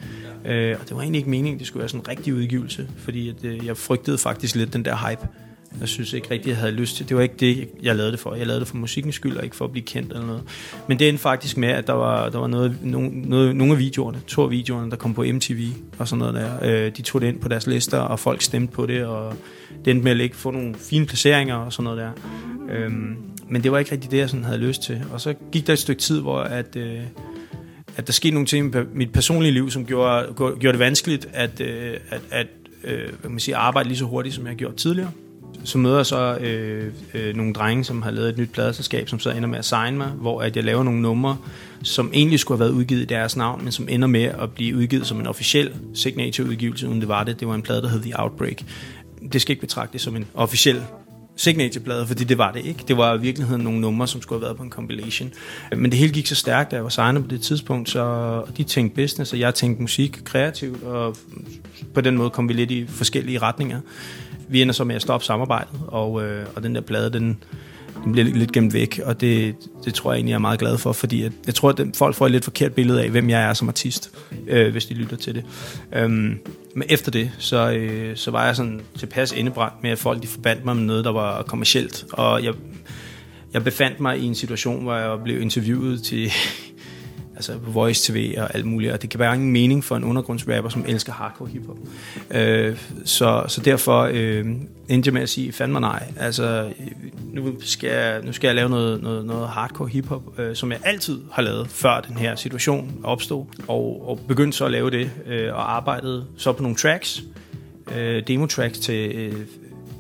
øh, og det var egentlig ikke meningen, det skulle være sådan en rigtig udgivelse, fordi at, øh, jeg frygtede faktisk lidt den der hype. Jeg synes ikke rigtig, jeg havde lyst til. Det var ikke det, jeg lavede det for. Jeg lavede det for musikkens skyld, og ikke for at blive kendt eller noget. Men det endte faktisk med, at der var, der var noget, nogle, noget, nogle af videoerne, to af videoerne, der kom på MTV og sådan noget der. Øh, de tog det ind på deres lister, og folk stemte på det, og det endte med at ikke få nogle fine placeringer og sådan noget der. Øh, men det var ikke rigtig det, jeg sådan havde lyst til. Og så gik der et stykke tid, hvor at, øh, at der skete nogle ting i mit personlige liv, som gjorde, gjorde det vanskeligt at, øh, at, at øh, hvad kan man sige, arbejde lige så hurtigt, som jeg har gjort tidligere så møder jeg så øh, øh, nogle drenge, som har lavet et nyt pladeselskab, som så ender med at signe mig, hvor at jeg laver nogle numre, som egentlig skulle have været udgivet i deres navn, men som ender med at blive udgivet som en officiel signatureudgivelse, uden det var det. Det var en plade, der hed The Outbreak. Det skal ikke betragtes som en officiel signatureplade, fordi det var det ikke. Det var i virkeligheden nogle numre, som skulle have været på en compilation. Men det hele gik så stærkt, da jeg var signet på det tidspunkt, så de tænkte business, og jeg tænkte musik kreativt, og på den måde kom vi lidt i forskellige retninger vi ender så med at stoppe samarbejdet, og, øh, og den der plade, den, den bliver lidt gemt væk, og det, det tror jeg egentlig, jeg er meget glad for, fordi at, jeg tror, at folk får et lidt forkert billede af, hvem jeg er som artist, øh, hvis de lytter til det. Øhm, men efter det, så, øh, så var jeg sådan tilpas indebrændt med, at folk de forbandt mig med noget, der var kommercielt, og jeg, jeg befandt mig i en situation, hvor jeg blev interviewet til altså Voice TV og alt muligt, og det kan være ingen mening for en undergrundsrapper, som elsker hardcore hiphop. Øh, så, så derfor øh, endte jeg med at sige, fandme nej, altså nu skal jeg, nu skal jeg lave noget, noget, noget hardcore hiphop, øh, som jeg altid har lavet, før den her situation opstod, og, og begyndte så at lave det, øh, og arbejdede så på nogle tracks, øh, demo-tracks til øh,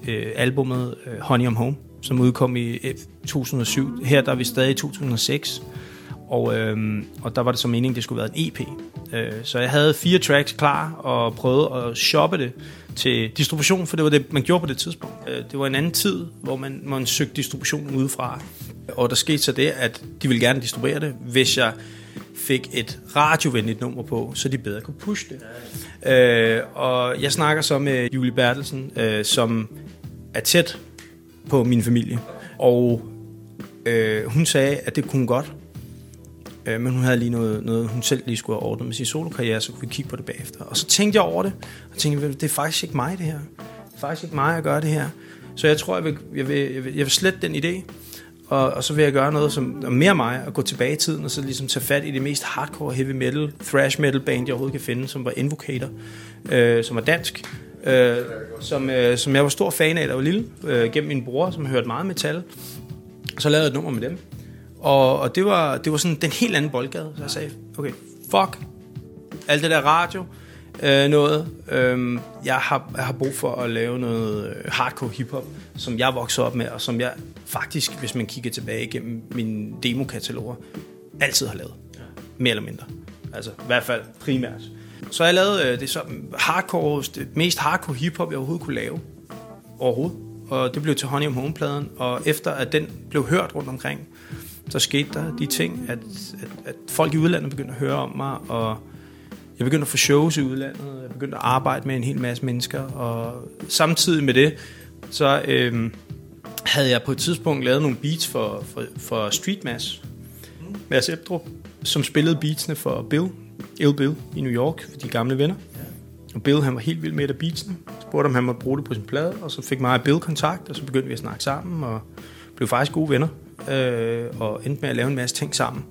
øh, albumet øh, Honey I'm Home, som udkom i øh, 2007. Her der er vi stadig i 2006, og, øh, og der var det så meningen, det skulle være en EP. Øh, så jeg havde fire tracks klar og prøvede at shoppe det til distribution, for det var det, man gjorde på det tidspunkt. Øh, det var en anden tid, hvor man, man søgte distribution udefra. Og der skete så det, at de ville gerne distribuere det, hvis jeg fik et radiovenligt nummer på, så de bedre kunne pushe det. Øh, og jeg snakker så med Julie Bertelsen, øh, som er tæt på min familie. Og øh, hun sagde, at det kunne godt, Øh, men hun havde lige noget, noget, hun selv lige skulle have ordnet med sin solokarriere, så kunne vi kigge på det bagefter. Og så tænkte jeg over det, og tænkte, det er faktisk ikke mig det her. Det er faktisk ikke mig at gøre det her. Så jeg tror, jeg vil, jeg vil, jeg vil, jeg vil slette den idé, og, og så vil jeg gøre noget, som er mere mig, at gå tilbage i tiden, og så ligesom tage fat i det mest hardcore heavy metal, thrash metal band, jeg overhovedet kan finde, som var Invocator, øh, som var dansk, øh, som, øh, som jeg var stor fan af, da jeg var lille, øh, gennem min bror, som hørte meget metal. Så lavede jeg et nummer med dem. Og, og det, var, det var sådan den helt anden boldgade. Så jeg sagde, okay, fuck alt det der radio, øh, noget. Øh, jeg, har, jeg har brug for at lave noget øh, hardcore hiphop, som jeg voksede op med, og som jeg faktisk, hvis man kigger tilbage igennem mine demokataloger, altid har lavet. Mere eller mindre. Altså i hvert fald primært. Så jeg lavede øh, det så hardcore, det mest hardcore hiphop, jeg overhovedet kunne lave. Overhovedet. Og det blev til Honey Home-pladen, og efter at den blev hørt rundt omkring, så skete der de ting, at, at, at folk i udlandet begyndte at høre om mig, og jeg begyndte at få shows i udlandet, jeg begyndte at arbejde med en hel masse mennesker, og samtidig med det, så øhm, havde jeg på et tidspunkt lavet nogle beats for, for, for Street Mass, Mads Ebdrup, som spillede beatsene for Bill, Ill Bill i New York, for de gamle venner. Og Bill han var helt vild med et af beatsene. spurgte, om han måtte bruge det på sin plade, og så fik mig og Bill kontakt, og så begyndte vi at snakke sammen, og blev faktisk gode venner øh, og endte med at lave en masse ting sammen.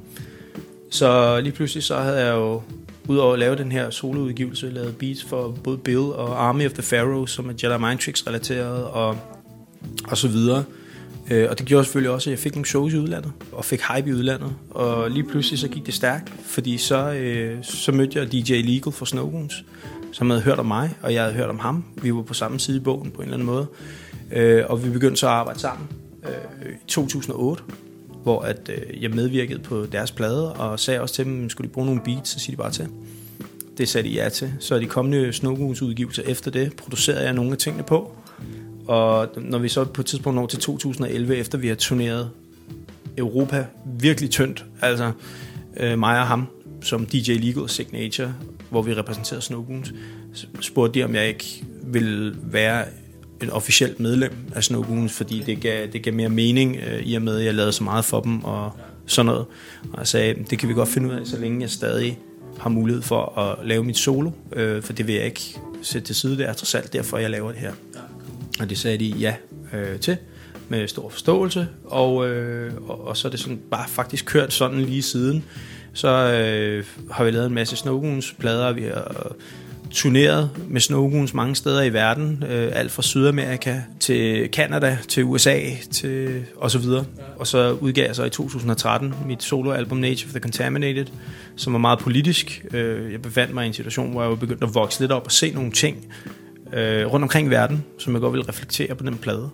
Så lige pludselig så havde jeg jo, udover at lave den her soloudgivelse, lavet beats for både Bill og Army of the Pharaohs, som er Jedi Mind Tricks relateret, og, og så videre. Øh, og det gjorde selvfølgelig også, at jeg fik nogle shows i udlandet, og fik hype i udlandet. Og lige pludselig så gik det stærkt, fordi så, øh, så mødte jeg DJ Legal fra Snowgoons, som havde hørt om mig, og jeg havde hørt om ham. Vi var på samme side i bogen på en eller anden måde. Øh, og vi begyndte så at arbejde sammen øh, i 2008, hvor at, øh, jeg medvirkede på deres plade, og sagde også til dem, skulle de bruge nogle beats, så siger de bare til. Det sagde de ja til. Så de kommende Snowgoons udgivelser efter det, producerede jeg nogle af tingene på. Og når vi så på et tidspunkt når til 2011, efter vi har turneret Europa virkelig tyndt, altså øh, mig og ham, som DJ Legal Signature, hvor vi repræsenterede Snowgoons, spurgte de, om jeg ikke ville være en officielt medlem af Snowgoons, fordi det gav, det gav mere mening, øh, i og med, at jeg lavede så meget for dem og sådan noget. Og jeg sagde, det kan vi godt finde ud af, så længe jeg stadig har mulighed for at lave mit solo, øh, for det vil jeg ikke sætte til side. Det er trods alt derfor, jeg laver det her. Og det sagde de ja øh, til, med stor forståelse, og, øh, og, og så er det sådan bare faktisk kørt sådan lige siden. Så øh, har vi lavet en masse Snowgoons plader, vi har turneret med Snowgoons mange steder i verden, øh, alt fra Sydamerika til Kanada, til USA, til og så videre. Og så udgav jeg så i 2013 mit soloalbum Nature of the Contaminated, som var meget politisk. Øh, jeg befandt mig i en situation, hvor jeg var begyndt at vokse lidt op og se nogle ting øh, rundt omkring i verden, som jeg godt vil reflektere på den plade.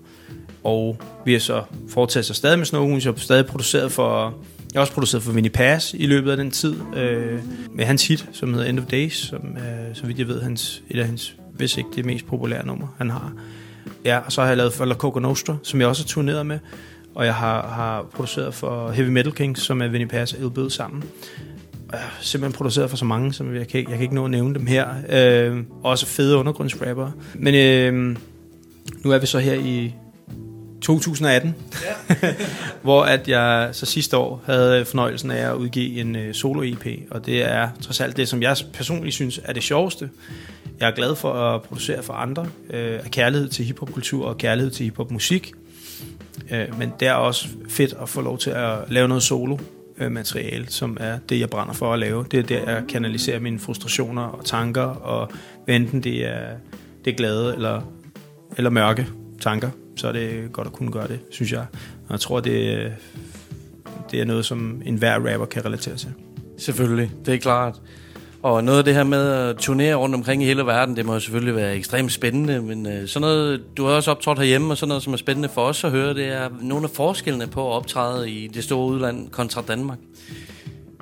Og vi har så fortsat sig stadig med Snowgoons. Jeg har stadig produceret for... Jeg har også produceret for Vinnie Pass i løbet af den tid, øh, med hans hit, som hedder End of Days, som øh, så vidt jeg ved, hans, et af hans, hvis ikke det mest populære nummer, han har. Ja, og så har jeg lavet for La Coca Nostra, som jeg også har turneret med, og jeg har, har produceret for Heavy Metal Kings, som er Vinnie Pass og Bill sammen. Og jeg har simpelthen produceret for så mange, som jeg kan, jeg kan ikke nå at nævne dem her. Øh, også fede undergrundsrapper. Men øh, nu er vi så her i 2018, ja. hvor at jeg så sidste år havde fornøjelsen af at udgive en øh, solo-EP, og det er trods alt det, som jeg personligt synes er det sjoveste. Jeg er glad for at producere for andre, øh, af kærlighed til hiphopkultur og kærlighed til hiphopmusik, øh, men det er også fedt at få lov til at lave noget solo materiale, som er det, jeg brænder for at lave. Det er der, jeg kanaliserer mine frustrationer og tanker, og enten det er, det er glade eller, eller mørke tanker, så er det godt at kunne gøre det, synes jeg. Og jeg tror, det, det er noget, som enhver rapper kan relatere til. Selvfølgelig, det er klart. Og noget af det her med at turnere rundt omkring i hele verden, det må jo selvfølgelig være ekstremt spændende, men øh, sådan noget, du har også optrådt herhjemme, og sådan noget, som er spændende for os at høre, det er nogle af forskellene på at optræde i det store udland kontra Danmark.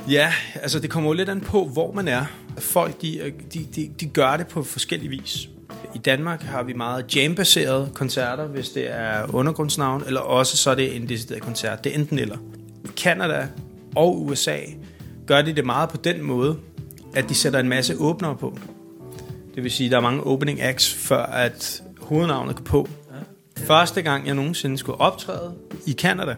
Ja, altså det kommer jo lidt an på, hvor man er. Folk, de, de, de, de gør det på forskellige vis. I Danmark har vi meget jam-baserede koncerter, hvis det er undergrundsnavn, eller også så er det en decideret koncert. Det er enten eller. I Canada og USA gør de det meget på den måde, at de sætter en masse åbnere på. Det vil sige, at der er mange opening acts, før at hovednavnet går på. Første gang, jeg nogensinde skulle optræde i Canada,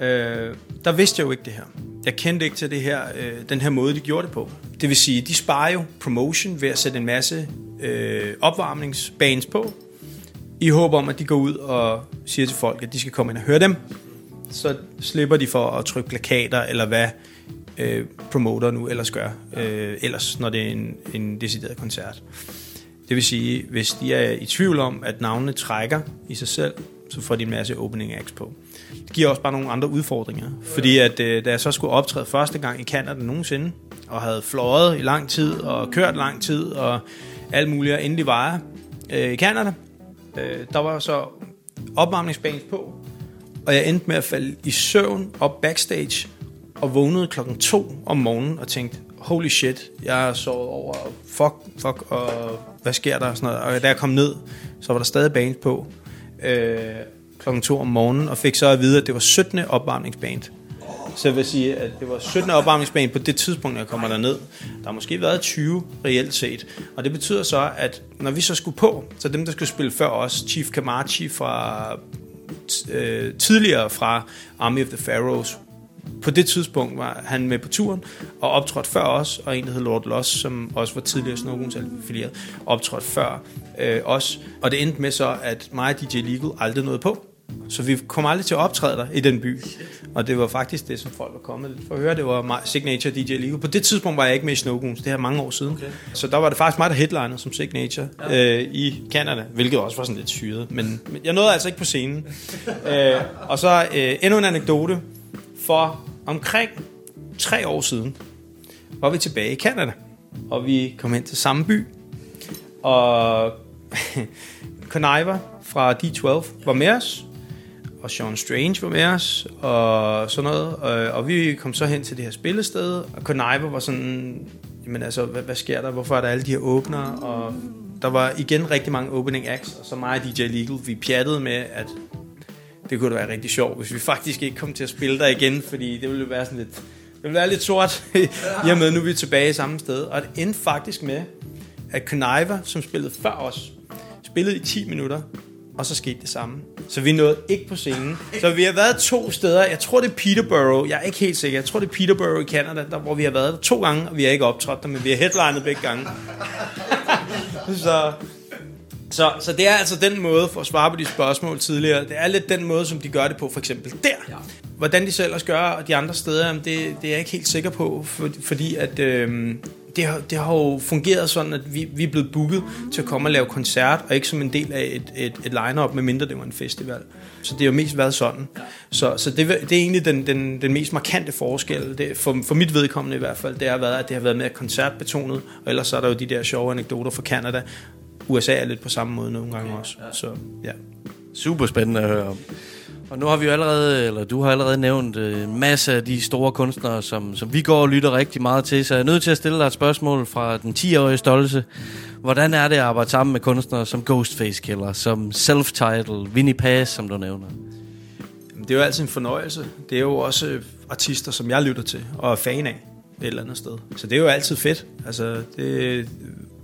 øh, der vidste jeg jo ikke det her. Jeg kendte ikke til det her, øh, den her måde, de gjorde det på. Det vil sige, de sparer jo promotion ved at sætte en masse øh, opvarmningsbands på, i håb om, at de går ud og siger til folk, at de skal komme ind og høre dem. Så slipper de for at trykke plakater, eller hvad øh, promoter nu ellers gør, øh, ellers når det er en, en decideret koncert. Det vil sige, hvis de er i tvivl om, at navnene trækker i sig selv, så får de en masse opening acts på. Det giver også bare nogle andre udfordringer. Fordi at, øh, da jeg så skulle optræde første gang i Canada nogensinde, og havde fløjet i lang tid, og kørt lang tid, og alt muligt, og endelig var jeg øh, i Canada, øh, der var så opvarmningsbands på, og jeg endte med at falde i søvn op backstage, og vågnede klokken to om morgenen og tænkte, holy shit, jeg har sovet over, fuck, fuck, og hvad sker der? Og, sådan noget. og da jeg kom ned, så var der stadig band på øh, kl. 2 om morgenen, og fik så at vide, at det var 17. opvarmningsband. Så jeg vil sige, at det var 17. opvarmningsband på det tidspunkt, jeg kommer derned. Der har måske været 20 reelt set. Og det betyder så, at når vi så skulle på, så dem, der skulle spille før os, Chief Kamachi fra øh, tidligere fra Army of the Pharaohs, på det tidspunkt var han med på turen og optrådte før os, og en, der hed Lord Loss, som også var tidligere Snowgoons affilieret, optrådte før øh, os. Og det endte med så, at mig og DJ Legal aldrig nåede på. Så vi kom aldrig til at optræde der i den by. Og det var faktisk det, som folk var kommet for at høre. Det var Signature DJ Legal. På det tidspunkt var jeg ikke med i Snowgoons. Det er mange år siden. Okay. Så der var det faktisk mig, der headliner som Signature ja. øh, i Canada. Hvilket også var sådan lidt syret. Men, men jeg nåede altså ikke på scenen. øh, og så øh, endnu en anekdote. For omkring tre år siden var vi tilbage i Canada. Og vi kom ind til samme by. Og Conniver fra D12 var med os. Og Sean Strange var med os. Og sådan noget. Og, og vi kom så hen til det her spillested. Og Conniver var sådan... Jamen altså, hvad, hvad sker der? Hvorfor er der alle de her åbner? Og der var igen rigtig mange opening acts. Og så mig og DJ Legal, vi pjattede med, at det kunne da være rigtig sjovt, hvis vi faktisk ikke kom til at spille der igen, fordi det ville være sådan lidt det ville være lidt sort, i og med, nu er vi tilbage samme sted. Og det endte faktisk med, at Conniver, som spillede før os, spillede i 10 minutter, og så skete det samme. Så vi nåede ikke på scenen. Så vi har været to steder. Jeg tror, det er Peterborough. Jeg er ikke helt sikker. Jeg tror, det er Peterborough i Canada, der, hvor vi har været to gange, og vi har ikke optrådt der, men vi har headlinet begge gange. så, så, så det er altså den måde, for at svare på de spørgsmål tidligere, det er lidt den måde, som de gør det på, for eksempel der. Hvordan de selv også gør, og de andre steder, det, det er jeg ikke helt sikker på, for, fordi at... Øh, det har, det har jo fungeret sådan, at vi, vi er blevet booket til at komme og lave koncert, og ikke som en del af et, et, et line-up, medmindre det var en festival. Så det har jo mest været sådan. Så, så det, det er egentlig den, den, den mest markante forskel, det, for, for mit vedkommende i hvert fald, det har været, at det har været mere koncertbetonet, og ellers så er der jo de der sjove anekdoter fra Canada. USA er lidt på samme måde nogle gange også. Så, ja. Super spændende at høre om. Og nu har vi jo allerede, eller du har allerede nævnt øh, masse af de store kunstnere, som, som vi går og lytter rigtig meget til, så jeg er nødt til at stille dig et spørgsmål fra den 10-årige stolse. Hvordan er det at arbejde sammen med kunstnere som Ghostface Killer, som Self-Titled, Winnie Pass, som du nævner? Det er jo altid en fornøjelse. Det er jo også artister, som jeg lytter til og er fan af et eller andet sted. Så det er jo altid fedt. Altså, det,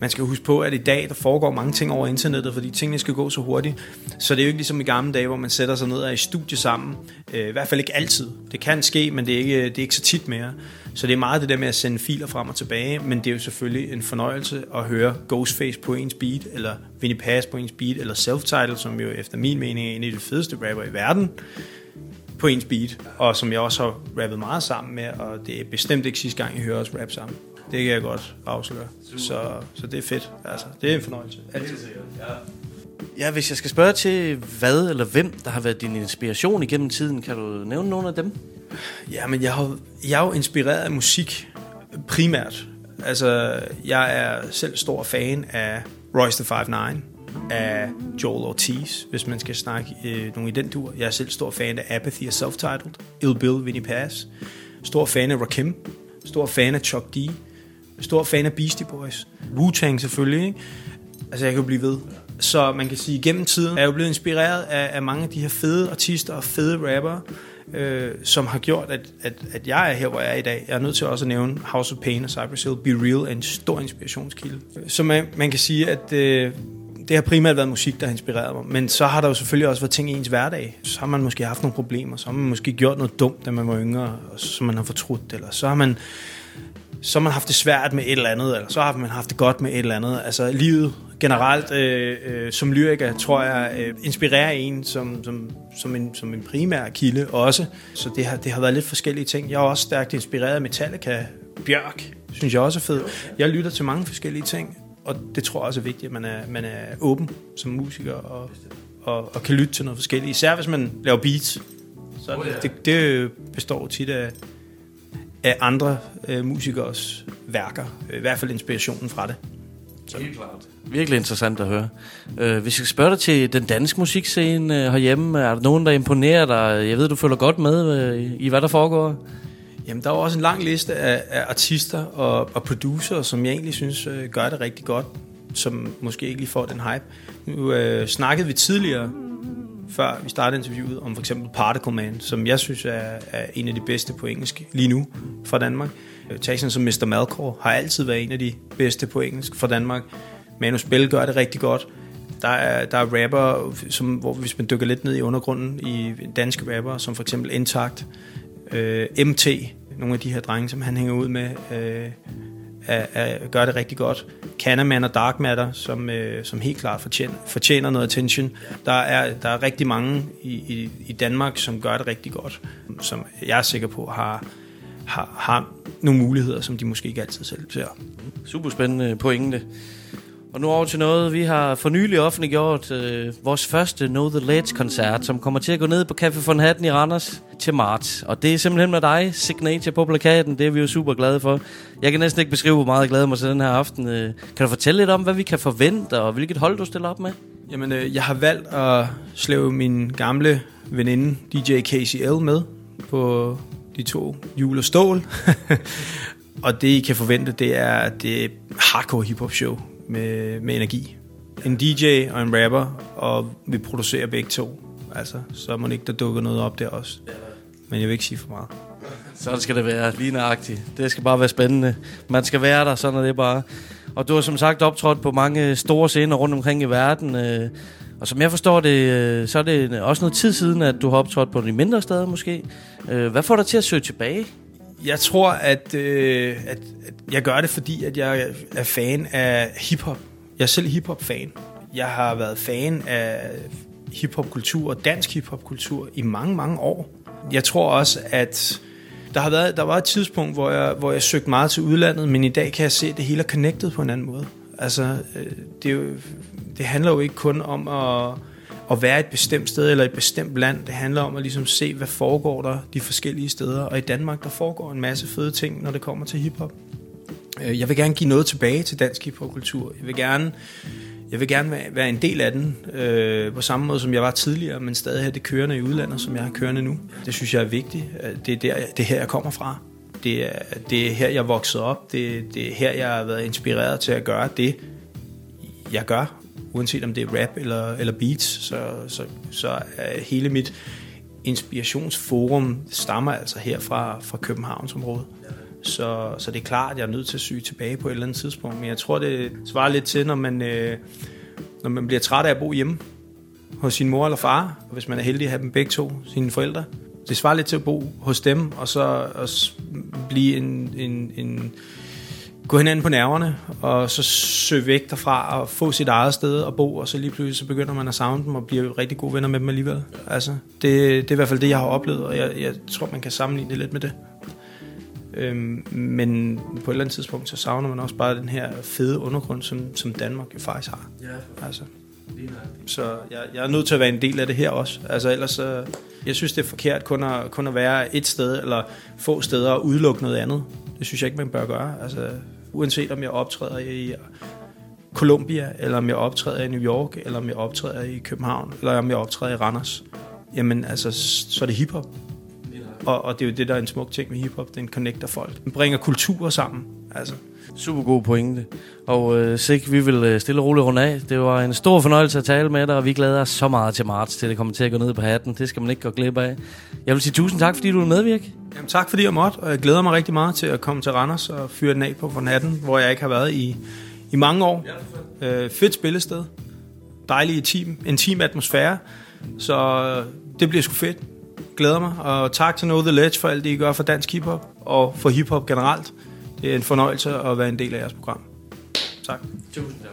man skal huske på, at i dag, der foregår mange ting over internettet, fordi tingene skal gå så hurtigt. Så det er jo ikke ligesom i gamle dage, hvor man sætter sig ned og er i studie sammen. Øh, I hvert fald ikke altid. Det kan ske, men det er, ikke, det er ikke så tit mere. Så det er meget det der med at sende filer frem og tilbage, men det er jo selvfølgelig en fornøjelse at høre Ghostface på ens beat, eller Vinnie Pass på ens beat, eller Self-Title, som jo efter min mening er en af de fedeste rapper i verden på ens beat, og som jeg også har rappet meget sammen med, og det er bestemt ikke sidste gang, I hører os rap sammen. Det kan jeg godt afsløre. Så, så det er fedt. Altså, det er en fornøjelse. Altid. Ja. Hvis jeg skal spørge til hvad eller hvem, der har været din inspiration igennem tiden, kan du nævne nogle af dem? Ja, men jeg, har, jeg er jo inspireret af musik primært. Altså, jeg er selv stor fan af Royce the 5'9, af Joel Ortiz, hvis man skal snakke øh, nogle i den tur. Jeg er selv stor fan af Apathy og Self-Titled, Ill Bill, Vinnie Pass. Stor fan af Rakim. Stor fan af Chuck D. Stor fan af Beastie Boys. Wu-Tang selvfølgelig, ikke? Altså, jeg kan jo blive ved. Så man kan sige, at gennem tiden er jeg jo blevet inspireret af, af mange af de her fede artister og fede rappere, øh, som har gjort, at, at, at jeg er her, hvor jeg er i dag. Jeg er nødt til også at nævne House of Pain og Cypress Hill. Be Real er en stor inspirationskilde. Så man, man kan sige, at øh, det har primært været musik, der har inspireret mig. Men så har der jo selvfølgelig også været ting i ens hverdag. Så har man måske haft nogle problemer. Så har man måske gjort noget dumt, da man var yngre, og som man har fortrudt. Eller så har man så har man haft det svært med et eller andet, eller så har man haft det godt med et eller andet. Altså livet generelt øh, øh, som lyriker, tror jeg, øh, inspirerer en som, som, som, en, som en primær kilde også. Så det har, det har været lidt forskellige ting. Jeg er også stærkt inspireret af Metallica. Bjørk, synes jeg også er fed. Jeg lytter til mange forskellige ting, og det tror jeg også er vigtigt, at man er, man er åben som musiker og, og, og kan lytte til noget forskelligt. Især hvis man laver beats. Så det, det, det består tit af, af andre øh, musikers værker. I hvert fald inspirationen fra det. Så. Helt klart. Virkelig interessant at høre. Uh, hvis jeg spørger dig til den danske musikscene uh, herhjemme, er der nogen, der imponerer dig? Jeg ved, du følger godt med uh, i, hvad der foregår. Jamen, der er også en lang liste af, af artister og, og producer, som jeg egentlig synes uh, gør det rigtig godt, som måske ikke lige får den hype. Nu uh, snakkede vi tidligere før vi startede interviewet, om for eksempel Particle Man, som jeg synes er, er en af de bedste på engelsk lige nu fra Danmark. Øh, tag som Mr. Malkor har altid været en af de bedste på engelsk fra Danmark. Manus Bell gør det rigtig godt. Der er, der er rapper, som, hvor hvis man dykker lidt ned i undergrunden, i danske rapper, som for eksempel Intact, øh, MT, nogle af de her drenge, som han hænger ud med, øh, er, er, gør det rigtig godt. Canaman og Dark Matter, som, øh, som helt klart fortjener, fortjener noget attention. Der er, der er rigtig mange i, i, i Danmark, som gør det rigtig godt, som jeg er sikker på har, har, har nogle muligheder, som de måske ikke altid selv ser. Super spændende pointe. Og nu over til noget, vi har for nylig offentliggjort øh, vores første Know The Ledge-koncert, som kommer til at gå ned på Café von Hatten i Randers til marts. Og det er simpelthen med dig, Signature på plakaten. Det er vi jo super glade for. Jeg kan næsten ikke beskrive, hvor meget jeg glæder mig til den her aften. Øh, kan du fortælle lidt om, hvad vi kan forvente, og hvilket hold du stiller op med? Jamen, øh, jeg har valgt at slæve min gamle veninde, DJ KCL, med på de to jul og stål. og det, I kan forvente, det er det hardcore hip-hop show med, med energi. En DJ og en rapper, og vi producerer begge to. Altså, så må ikke der dukker noget op der også. Men jeg vil ikke sige for meget. Sådan skal det være, lige nøjagtigt. Det skal bare være spændende. Man skal være der, sådan er det bare. Og du har som sagt optrådt på mange store scener rundt omkring i verden. Øh, og som jeg forstår det, øh, så er det også noget tid siden, at du har optrådt på de mindre steder måske. Øh, hvad får dig til at søge tilbage? Jeg tror, at, øh, at, at jeg gør det, fordi at jeg er fan af hiphop. Jeg er selv hiphop-fan. Jeg har været fan af hiphop-kultur, og dansk hiphop-kultur i mange, mange år. Jeg tror også, at der har været, der var et tidspunkt, hvor jeg, hvor jeg søgte meget til udlandet, men i dag kan jeg se, at det hele er connected på en anden måde. Altså, øh, det, er jo, det handler jo ikke kun om at, at være et bestemt sted eller et bestemt land. Det handler om at ligesom se, hvad foregår der de forskellige steder. Og i Danmark, der foregår en masse fede ting, når det kommer til hiphop. Øh, jeg vil gerne give noget tilbage til dansk hiphopkultur. Jeg vil gerne, jeg vil gerne være- en del af den, øh, på samme måde som jeg var tidligere, men stadig have det kørende i udlandet, som jeg har kørende nu. Det synes jeg er vigtigt. Øh, det er, der, det er her, jeg kommer fra. Det er, det er her, jeg er vokset op. Det, det er her, jeg har været inspireret til at gøre det, jeg gør. Uanset om det er rap eller, eller beats, så, så, så er hele mit inspirationsforum stammer altså her fra, fra Københavnsområdet. Så, så det er klart, at jeg er nødt til at syge tilbage på et eller andet tidspunkt. Men jeg tror, det svarer lidt til, når man, øh, når man bliver træt af at bo hjemme hos sin mor eller far, og hvis man er heldig at have dem begge to, sine forældre. Det svarer lidt til at bo hos dem, og så også blive en, en, en gå hinanden på nerverne, og så søge væk derfra og få sit eget sted og bo, og så lige pludselig så begynder man at savne dem og bliver rigtig gode venner med dem alligevel. Altså, det, det er i hvert fald det, jeg har oplevet, og jeg, jeg tror, man kan sammenligne det lidt med det. Øhm, men på et eller andet tidspunkt, så savner man også bare den her fede undergrund, som, som Danmark jo faktisk har. Ja. Altså. Så jeg, jeg er nødt til at være en del af det her også. Altså ellers, så, jeg synes, det er forkert kun at, kun at være et sted, eller få steder og udelukke noget andet. Det synes jeg ikke, man bør gøre. Altså, uanset om jeg optræder i Colombia, eller om jeg optræder i New York, eller om jeg optræder i København, eller om jeg optræder i Randers, jamen altså, så er det hiphop. Og, og det er jo det, der er en smuk ting med hiphop. Den connecter folk. Den bringer kulturer sammen. Altså. Super god pointe. Og øh, Sig, vi vil øh, stille og roligt runde af. Det var en stor fornøjelse at tale med dig, og vi glæder os så meget til marts, til det kommer til at gå ned på hatten. Det skal man ikke gå glip af. Jeg vil sige tusind tak, fordi du vil medvirke. Jamen, tak fordi jeg måtte, og jeg glæder mig rigtig meget til at komme til Randers og fyre den af på Von Hatten, hvor jeg ikke har været i, i mange år. Øh, fedt spillested. Dejlig team, intim atmosfære. Så øh, det bliver sgu fedt. Glæder mig. Og tak til Know The Ledge for alt det, I gør for dansk hiphop og for hiphop generelt. Det er en fornøjelse at være en del af jeres program. Tak. Tusind tak.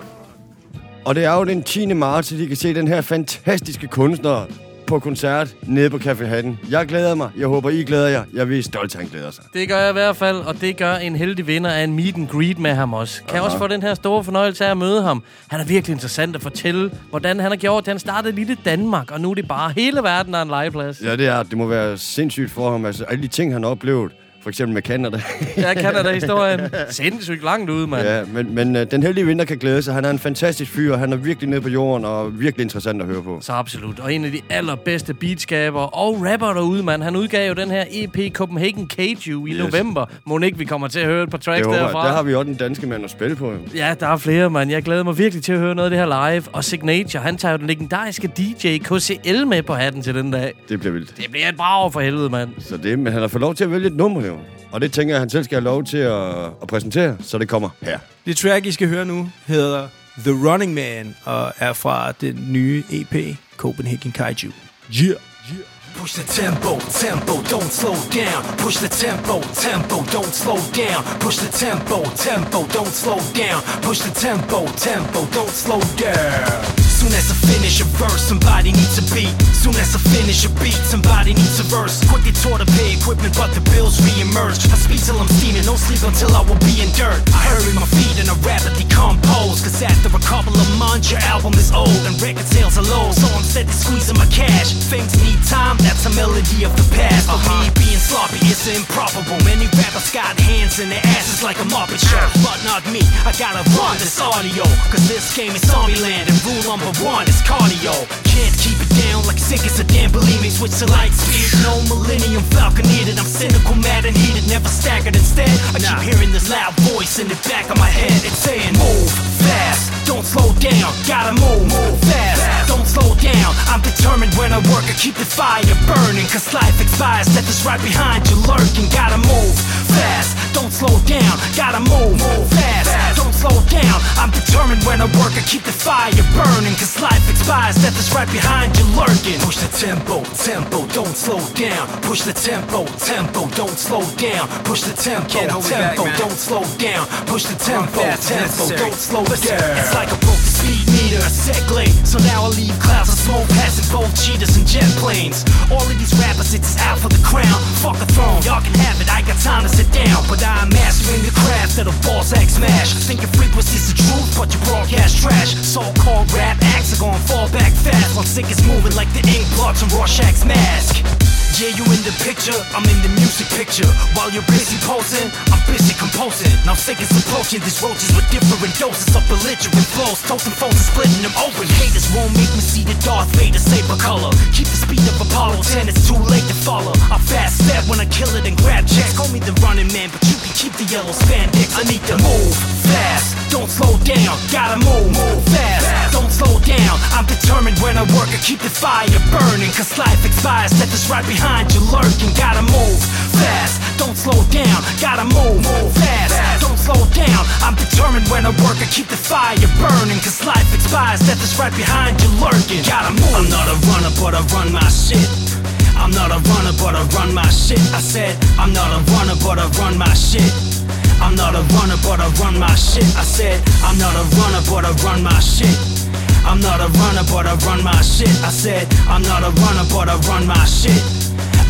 Og det er jo den 10. marts, at I kan se den her fantastiske kunstner på koncert nede på Café Hatten. Jeg glæder mig. Jeg håber, I glæder jer. Jeg ved stolt, at han glæder sig. Det gør jeg i hvert fald, og det gør en heldig vinder af en meet and greet med ham også. Kan jeg også få den her store fornøjelse af at møde ham. Han er virkelig interessant at fortælle, hvordan han har gjort. Han startede lille Danmark, og nu er det bare hele verden, der er en legeplads. Ja, det er. Det må være sindssygt for ham. Altså, alle de ting, han har oplevet. For eksempel med Canada. Jeg kan da historien. Sindssygt langt ude, mand. Ja, men, men øh, den heldige vinder kan glæde sig. Han er en fantastisk fyr, og han er virkelig nede på jorden, og virkelig interessant at høre på. Så absolut. Og en af de allerbedste beatskaber og rapper derude, mand. Han udgav jo den her EP Copenhagen Cage i Yes. november. Må ikke vi kommer til at høre et par tracks jeg. derfra. der har vi også den danske mand at spille på. jo. Ja, der er flere, mand. Jeg glæder mig virkelig til at høre noget af det her live. Og Signature, han tager jo den legendariske DJ KCL med på hatten til den dag. Det bliver vildt. Det bliver et brag for helvede, mand. Så det, men han har fået lov til at vælge et nummer, jo. Og det tænker jeg, han selv skal have lov til at, at præsentere, så det kommer her. Det track, I skal høre nu, hedder The Running Man, og er fra den nye EP, Copenhagen Kaiju. Yeah! Push the tempo, tempo, don't slow down. Push the tempo, tempo, don't slow down. Push the tempo, tempo, don't slow down. Push the tempo, tempo, don't slow down. Soon as I finish a verse, somebody needs a beat. Soon as I finish a beat, somebody needs a verse. Quickly tore to pay equipment, but the bills re-emerge. I speak till I'm steaming, no sleep until I will be in dirt. I hurry my feet and I rapidly compose. Cause after a couple of months, your album is old and record sales are low. So I'm steady squeezing my cash. Things need time, that's a melody of the past. For me, uh-huh. being sloppy is improbable. Many rappers got hands in their asses like a Muppet show. But not me, I gotta run this audio. Cause this game is zombie land and rule number one is cardio. Can't keep it down like sick as a damn bulimic. Switch to light speed, no millennium falcon needed. I'm cynical, mad and heated, never staggered instead. I keep hearing this loud voice in the back of my head. It's saying, move fast, don't slow down. Gotta move, move fast, don't slow down. I'm determined when I work, I keep the fire burning. Cause life expires, death is right behind you lurking. Gotta move fast, don't slow down. Gotta move move fast, slow down. I'm determined when I work, I keep the fire burning. Cause life expires, death is right behind you lurking. Push the tempo, tempo, don't slow down. Push the tempo, tempo, don't slow down. Push the tempo, me back, tempo, don't slow down. Push the tempo, tempo, don't slow down. It's like a broke speed meter, a set late. So now I leave clouds of smoke passing both cheetahs and jet planes. All of these rappers, it's out for the crown. Fuck a throne, y'all can have it. I got time to sit down, but I'm mastering the craft of the boss X smash. Think your frequency's the truth, but you broadcast trash. So-called rap acts are gonna fall back fast while sick is moving like the ink blots on Rorschach's mask. Yeah, you in the picture, I'm in the music picture. While you're busy posing, I'm busy composing. Now I'm sick is approaching these roaches with different doses of belligerent flows. Toasting phones and splitting them open. Haters won't make me see the Darth Vader saber color. Keep the speed of Apollo 10, it's too late to follow. I fast step when I kill it and grab checks. Call me the running man, but you can keep the yellow spandex. I need to move Gotta move, move fast, don't slow down. I'm determined when I work, I keep the fire burning. Cause life expires, death is right behind you lurking. Gotta move fast, don't slow down. Gotta move, move fast, don't slow down. I'm determined when I work, I keep the fire burning. Cause life expires, death is right behind you lurking. Gotta move. I'm not a runner, but I run my shit. I'm not a runner, but I run my shit. I said, I'm not a runner, but I run my shit. I'm not a runner, but I run my shit. I said, I'm not a runner, but I run my shit. I'm not a runner, but I run my shit. I said, I'm not a runner, but I run my shit.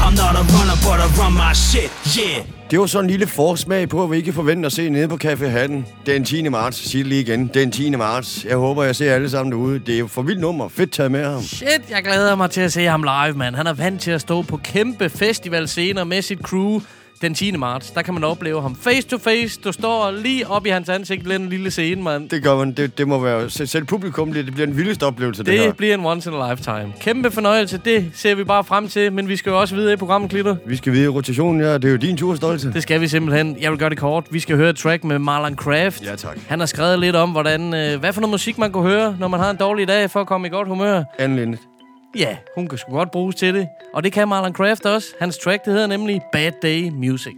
I'm not a runner, but I run my shit. Yeah. Det var så en lille forsmag på, at vi ikke forventer at se nede på Café Hatten den 10. marts. Sig det lige igen. Den 10. marts. Jeg håber, jeg ser alle sammen derude. Det er jo for vildt nummer. Fedt taget med ham. Shit, jeg glæder mig til at se ham live, mand. Han er vant til at stå på kæmpe festivalscener med sit crew den 10. marts. Der kan man opleve ham face to face. Du står lige op i hans ansigt, den lille scene, mand. Det gør man. Det, det må være... Selv, publikum, det, det bliver den vildeste oplevelse, det, Det her. bliver en once in a lifetime. Kæmpe fornøjelse, det ser vi bare frem til. Men vi skal jo også videre i programmet, Klitter. Vi skal videre i rotationen, ja. Det er jo din tur, Stolte. Det skal vi simpelthen. Jeg vil gøre det kort. Vi skal høre et track med Marlon Craft. Ja, tak. Han har skrevet lidt om, hvordan, øh, hvad for noget musik man kunne høre, når man har en dårlig dag for at komme i godt humør. Anne Ja, hun kan sgu godt bruges til det. Og det kan Marlon Craft også. Hans track, det hedder nemlig Bad Day Music.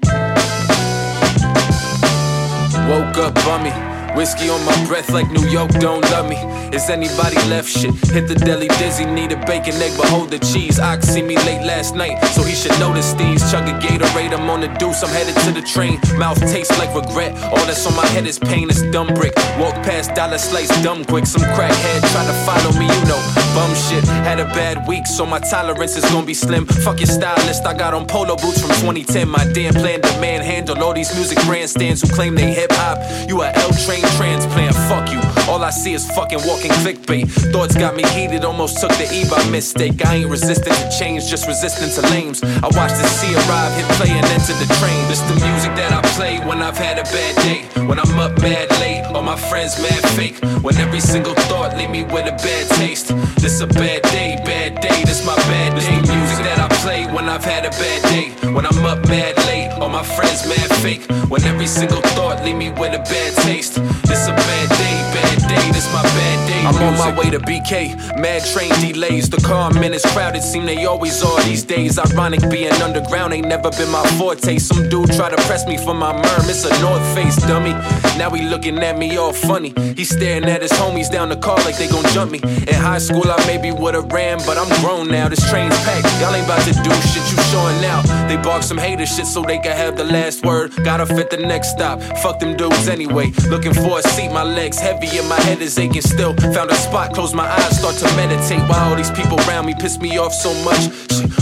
Woke up bummy. Whiskey on my breath like New York don't love me. Is anybody left shit? Hit the deli dizzy, need a bacon egg, but hold the cheese. Ox see me late last night, so he should know notice these. Chug a Gatorade, I'm on the deuce, I'm headed to the train. Mouth tastes like regret, all that's on my head is pain, it's dumb brick. Walk past dollar slice dumb quick, some crackhead try to follow me, you know. Bum shit, had a bad week, so my tolerance is gonna be slim. Fuck your stylist, I got on polo boots from 2010. My damn plan to manhandle all these music grandstands who claim they hip hop. You a L train transplant, fuck you. All I see is fucking walking clickbait. Thoughts got me heated, almost took the E by mistake. I ain't resistant to change, just resistant to lames. I watched the sea arrive, hit play and enter the train. This the music that I play when I've had a bad day. When I'm up mad late, all my friends mad fake. When every single thought leave me with a bad taste. This a bad day, bad day, this my bad day. The music that I play when I've had a bad day. When I'm up mad late, all my friends mad fake. When every single thought leave me with a bad taste. This a bad day, bad day, this my bad day. I'm on my way to BK, mad train delays. The car I'm in is crowded, seem they always are these days. Ironic being underground ain't never been my forte. Some dude try to press me for my merm, it's a North Face dummy. Now he looking at me all funny. He staring at his homies down the car like they gon' jump me. In high school I maybe would've ran, but I'm grown now. This train's packed, y'all ain't about to do shit you showing out. They bark some hater shit so they can have the last word. Gotta fit the next stop. Fuck them dudes anyway. Looking for a seat, my legs heavy and my head is aching still. Found a spot, close my eyes, start to meditate. Why all these people around me piss me off so much.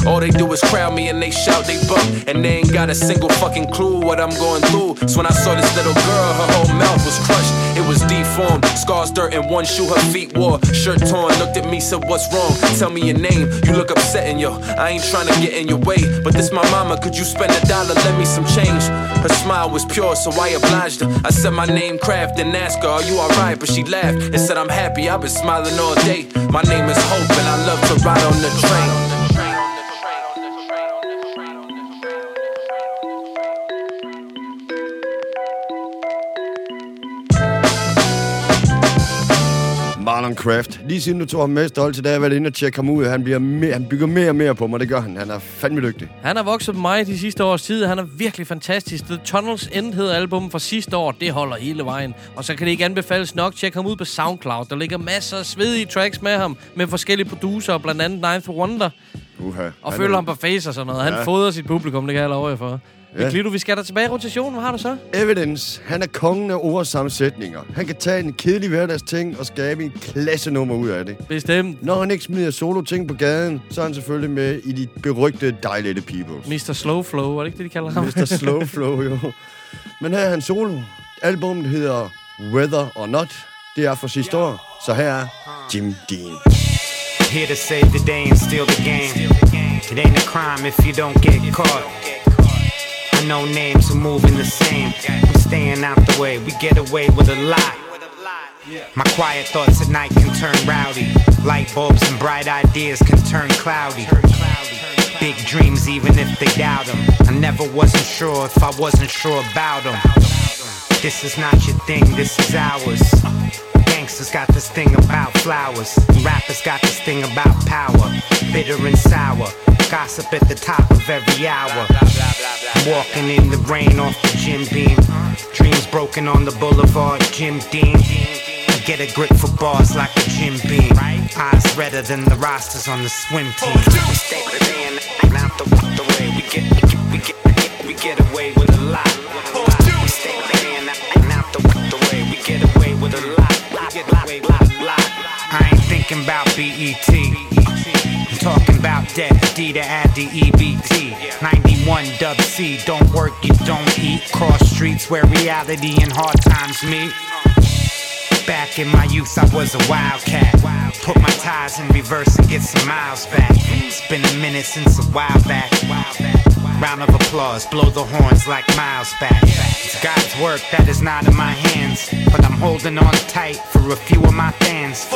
All they do is crowd me and they shout, they bump. And they ain't got a single fucking clue what I'm going through. So when I saw this little girl, her whole mouth was crushed. It was deformed, scars, dirt, and one shoe her feet wore. Shirt torn, looked at me, said, What's wrong? Tell me your name. You look upset and yo, I ain't trying to get in your way. But this my mama, could you spend a dollar, lend me some change? Her smile was pure, so I obliged her. I said my name Kraft and asked her, Are you alright? But she laughed and said, I'm happy, I've been smiling all day. My name is Hope, and I love to ride on the train. Marlon Kraft. Lige siden du tog ham med stolt til, da jeg været inde og tjekke ham ud. Han, bliver mere, han bygger mere og mere på mig, det gør han. Han er fandme dygtig. Han har vokset på mig de sidste års tid. Han er virkelig fantastisk. The Tunnels End hedder albumet fra sidste år. Det holder hele vejen. Og så kan det ikke anbefales nok. Tjek ham ud på SoundCloud. Der ligger masser af svedige tracks med ham. Med forskellige producer, blandt andet Ninth Wonder. Uha. Og følger er- ham på face og sådan noget. Han Ja. fodrer sit publikum, det kan jeg love jer for. Ja. Klido, vi skal der tilbage i rotationen. Hvad har du så? Evidence. Han er kongen af ordsammensætninger. Han kan tage en kedelig hverdagsting og skabe en klasse nummer ud af det. Bestemt. Når han ikke smider solo ting på gaden, så er han selvfølgelig med i de berygtede Dilated Peoples. Mr. Slow Flow, var det ikke det, de kalder ham? Mr. Slow Flow, jo. Men her er han solo. Albummet hedder Whether or Not. Det er fra sidste år. Så her er Jim Dean. Here to save the day and steal the game. It ain't a crime if you don't get caught. I know names are moving the same. I'm staying out the way. We get away with a lot. My quiet thoughts at night can turn rowdy. Light bulbs and bright ideas can turn cloudy. Big dreams, even if they doubt them. I never wasn't sure if I wasn't sure about them. This is not your thing, this is ours. Gangsters got this thing about flowers. Rappers got this thing about power. Bitter and sour. Gossip at the top of every hour. Walking in the rain off the gym beam. Dreams broken on the boulevard, Jim Dean. I get a grip for bars like a Jim Beam. Eyes redder than the rosters on the swim team. We stay staying out the, the way. We get, we get, we get, away with a lot. We stay staying out the, the way. We get away with a lot. I ain't thinking about BET. About debt, D to add the EBT. 91 dub C, don't work, you don't eat. Cross streets where reality and hard times meet. Back in my youth, I was a wildcat. Put my ties in reverse and get some miles back. It's been a minute since a while back. Round of applause, blow the horns like miles back. It's God's work that is not in my hands, but I'm holding on tight for a few of my fans.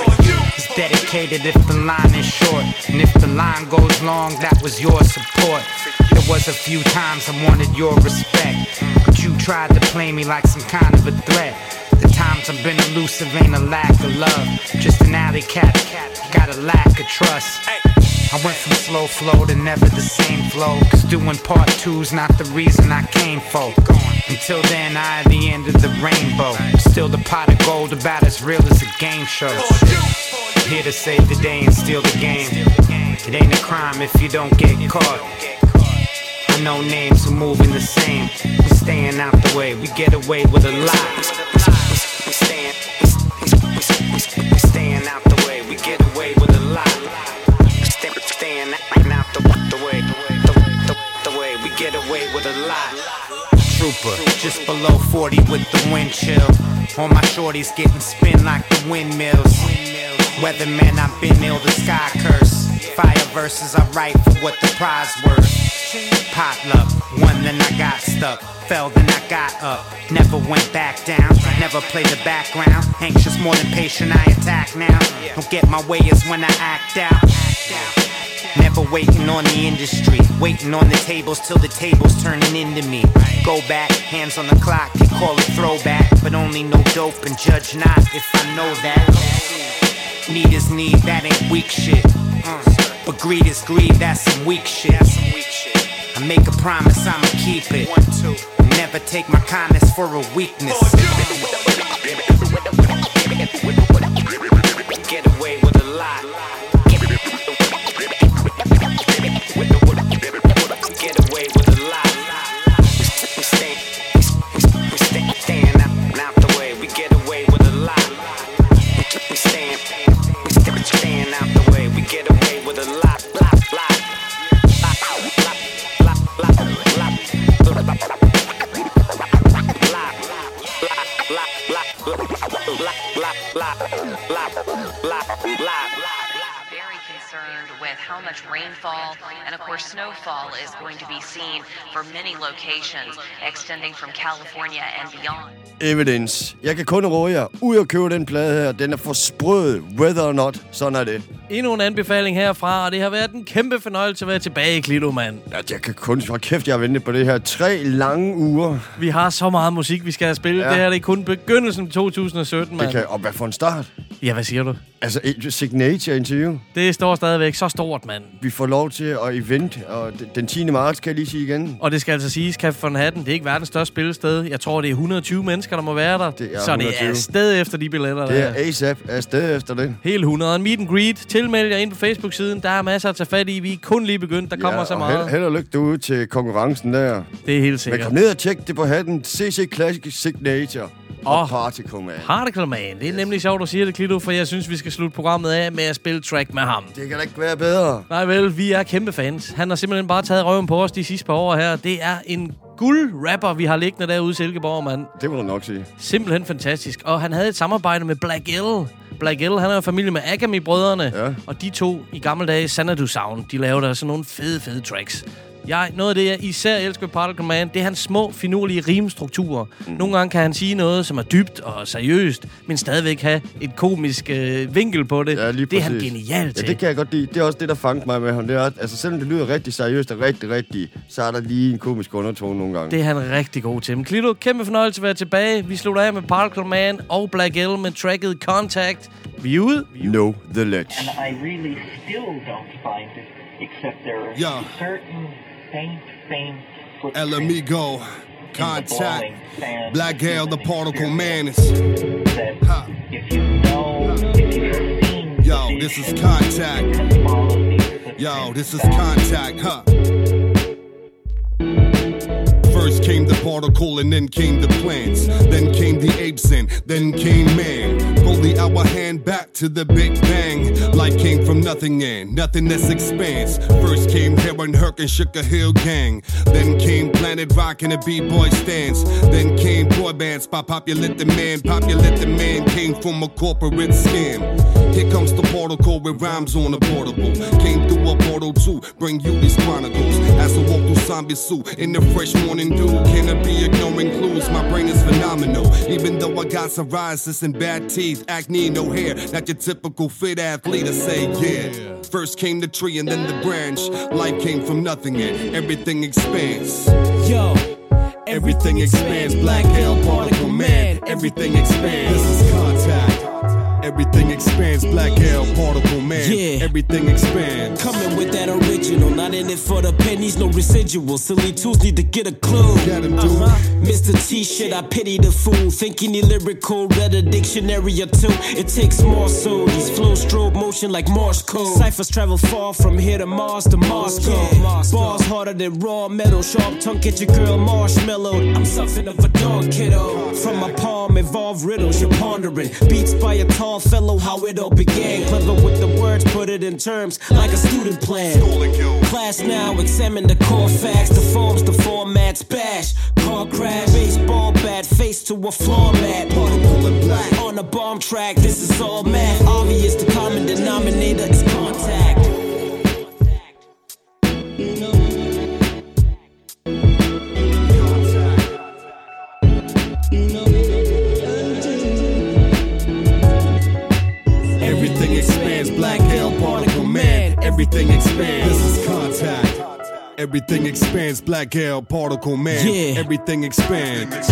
It's dedicated if the line is short, and if the line goes long, that was your support. There was a few times I wanted your respect, but you tried to play me like some kind of a threat. The times I've been elusive ain't a lack of love, just an alley cat, got a lack of trust. I went from slow flow to never the same flow. Cause doing part two's not the reason I came for. Until then, I at the end of the rainbow. Still the pot of gold about as real as a game show. Here to save the day and steal the game. It ain't a crime if you don't get caught. I know names are moving the same. We staying out the way, we get away with a lot. Just below 40 with the wind chill. All my shorties getting spin like the windmills. Weatherman, I've been ill, the sky curse. Fire verses, I write for what the prize worth. Potluck, one then I got stuck. Fell then I got up. Never went back down. Never played the background. Anxious more than patient, I attack now. Don't get my way is when I act out. Never waiting on the industry. Waiting on the tables till the tables turning into me. Go back, hands on the clock, they call it throwback. But only no dope and judge not if I know that. Need is need, that ain't weak shit. Uh, but greed is greed, that's some weak shit. I make a promise, I'ma keep it. Never take my kindness for a weakness. Much rainfall and, of course, snowfall is going to be seen for many locations, extending from California and beyond. Evidence. Jeg kan kun råde jer ud og købe den plade her. Den er for sprød. Whether or not. Sådan er det. Endnu en anbefaling herfra, og det har været en kæmpe fornøjelse at være tilbage i Klito, mand. Ja, jeg kan kun... Hold kæft, jeg har ventet på det her. Tre lange uger. Vi har så meget musik, vi skal have spillet. Ja. Ja. Det her det er kun begyndelsen af 2017, mand. Det kan... Og hvad for en start? Ja, hvad siger du? Altså, et signature interview. Det står stadigvæk så stort, mand. Vi får lov til at event, og den 10. marts, kan jeg lige sige igen. Og det skal altså siges, Café von Hatten, det er ikke verdens største spillested. Jeg tror, det er 120 mennesker, der må være der. Det er så det 120. er sted efter de billetter, Det der er ASAP afsted efter det. Helt 100. En meet and greet. Tilmeld jer ind på Facebook-siden. Der er masser at tage fat i. Vi er kun lige begyndt. Der kommer så meget. Held, held og lykke derude til konkurrencen der. Det er helt Men sikkert. kom ned og tjek det på hatten. CC Classic Signature. Og Åh. Particle Man. Particle Man. Det er nemlig sjovt, du siger det, Klito, for jeg synes, vi skal slutte programmet af med at spille track med ham. Det kan da ikke være bedre. Nej vel, vi er kæmpe fans. Han har simpelthen bare taget røven på os de sidste par år her. Det er en guld-rapper, vi har liggende derude i Silkeborg, mand. Det må du nok sige. Simpelthen fantastisk. Og han havde et samarbejde med Black L. Black L, han er jo familie med Agami-brødrene. Ja. Og de to i gamle dage, Xanadu Sound, de lavede der sådan nogle fede, fede tracks. Jeg, noget af det, jeg især elsker ved Particle Man, det er hans små, finurlige rimstrukturer. Mm. Nogle gange kan han sige noget, som er dybt og seriøst, men stadigvæk have et komisk øh, vinkel på det. Ja, lige det er han genial Ja, til. det kan jeg godt lide. Det er også det, der fangede mig med ham. Det er, altså, selvom det lyder rigtig seriøst og rigtig, rigtig, så er der lige en komisk undertone nogle gange. Det er han rigtig god til. Men Klito, kæmpe fornøjelse at være tilbage. Vi slutter af med Particle Man og Black L med tracket Contact. Vi er ude. Know the ledge. And I really still don't find it, except there are Yeah. certain faint, faint El footprints Amigo, in the Contact, blowing sand Black Hale, the particle man is. that if you know, if you've seen Yo, this is Contact. Yo, this is Contact, huh? First came the particle and then came the plants. Then came the apes and then came man. Fully our hand back to the Big Bang. Life came from nothing and nothingness expands. First came Heron Herc and shook a hill gang. Then came Planet Rock and a B-boy stance. Then came boy bands by Man. Populate the Man came from a corporate scam. Here comes the particle with rhymes on a portable. Came through a portal to bring you these chronicles. As I walk through zombie suit in the fresh morning dew. Can I be ignoring clues? My brain is phenomenal. Even though I got psoriasis and bad teeth, acne, no hair. Not your typical fit athlete to say, yeah. First came the tree and then the branch. Life came from nothing and everything expands. Yo. Everything expands. Black hell, particle man. Everything expands. This is contact. Everything expands. Black hell, particle man. Yeah. Everything expands. Coming with that original, not in it for the pennies, no residual. Silly tools need to get a clue. Get him, dude. Uh-huh. Mr. T shit, I pity the fool. Thinking he lyrical, read a dictionary or two. It takes more so. These flows strobe motion like Morse code. Ciphers travel far from here to Mars to Moscow. Bars harder than raw metal. Sharp tongue, get your girl marshmallowed. I'm something of a dog kiddo. From my palm, evolve riddles you're pondering. Beats by a tall fellow, how it all began. Clever with the words, put it in terms like a student plan. Class now, examine the core facts, the forms, the formats, bash. Car crash, baseball bat, face to a floor mat. Black. On a bomb track, this is all math. Obvious, the common denominator is contact. Everything expands. This is contact. Everything expands. Black hell, particle man. Yeah. Everything expands.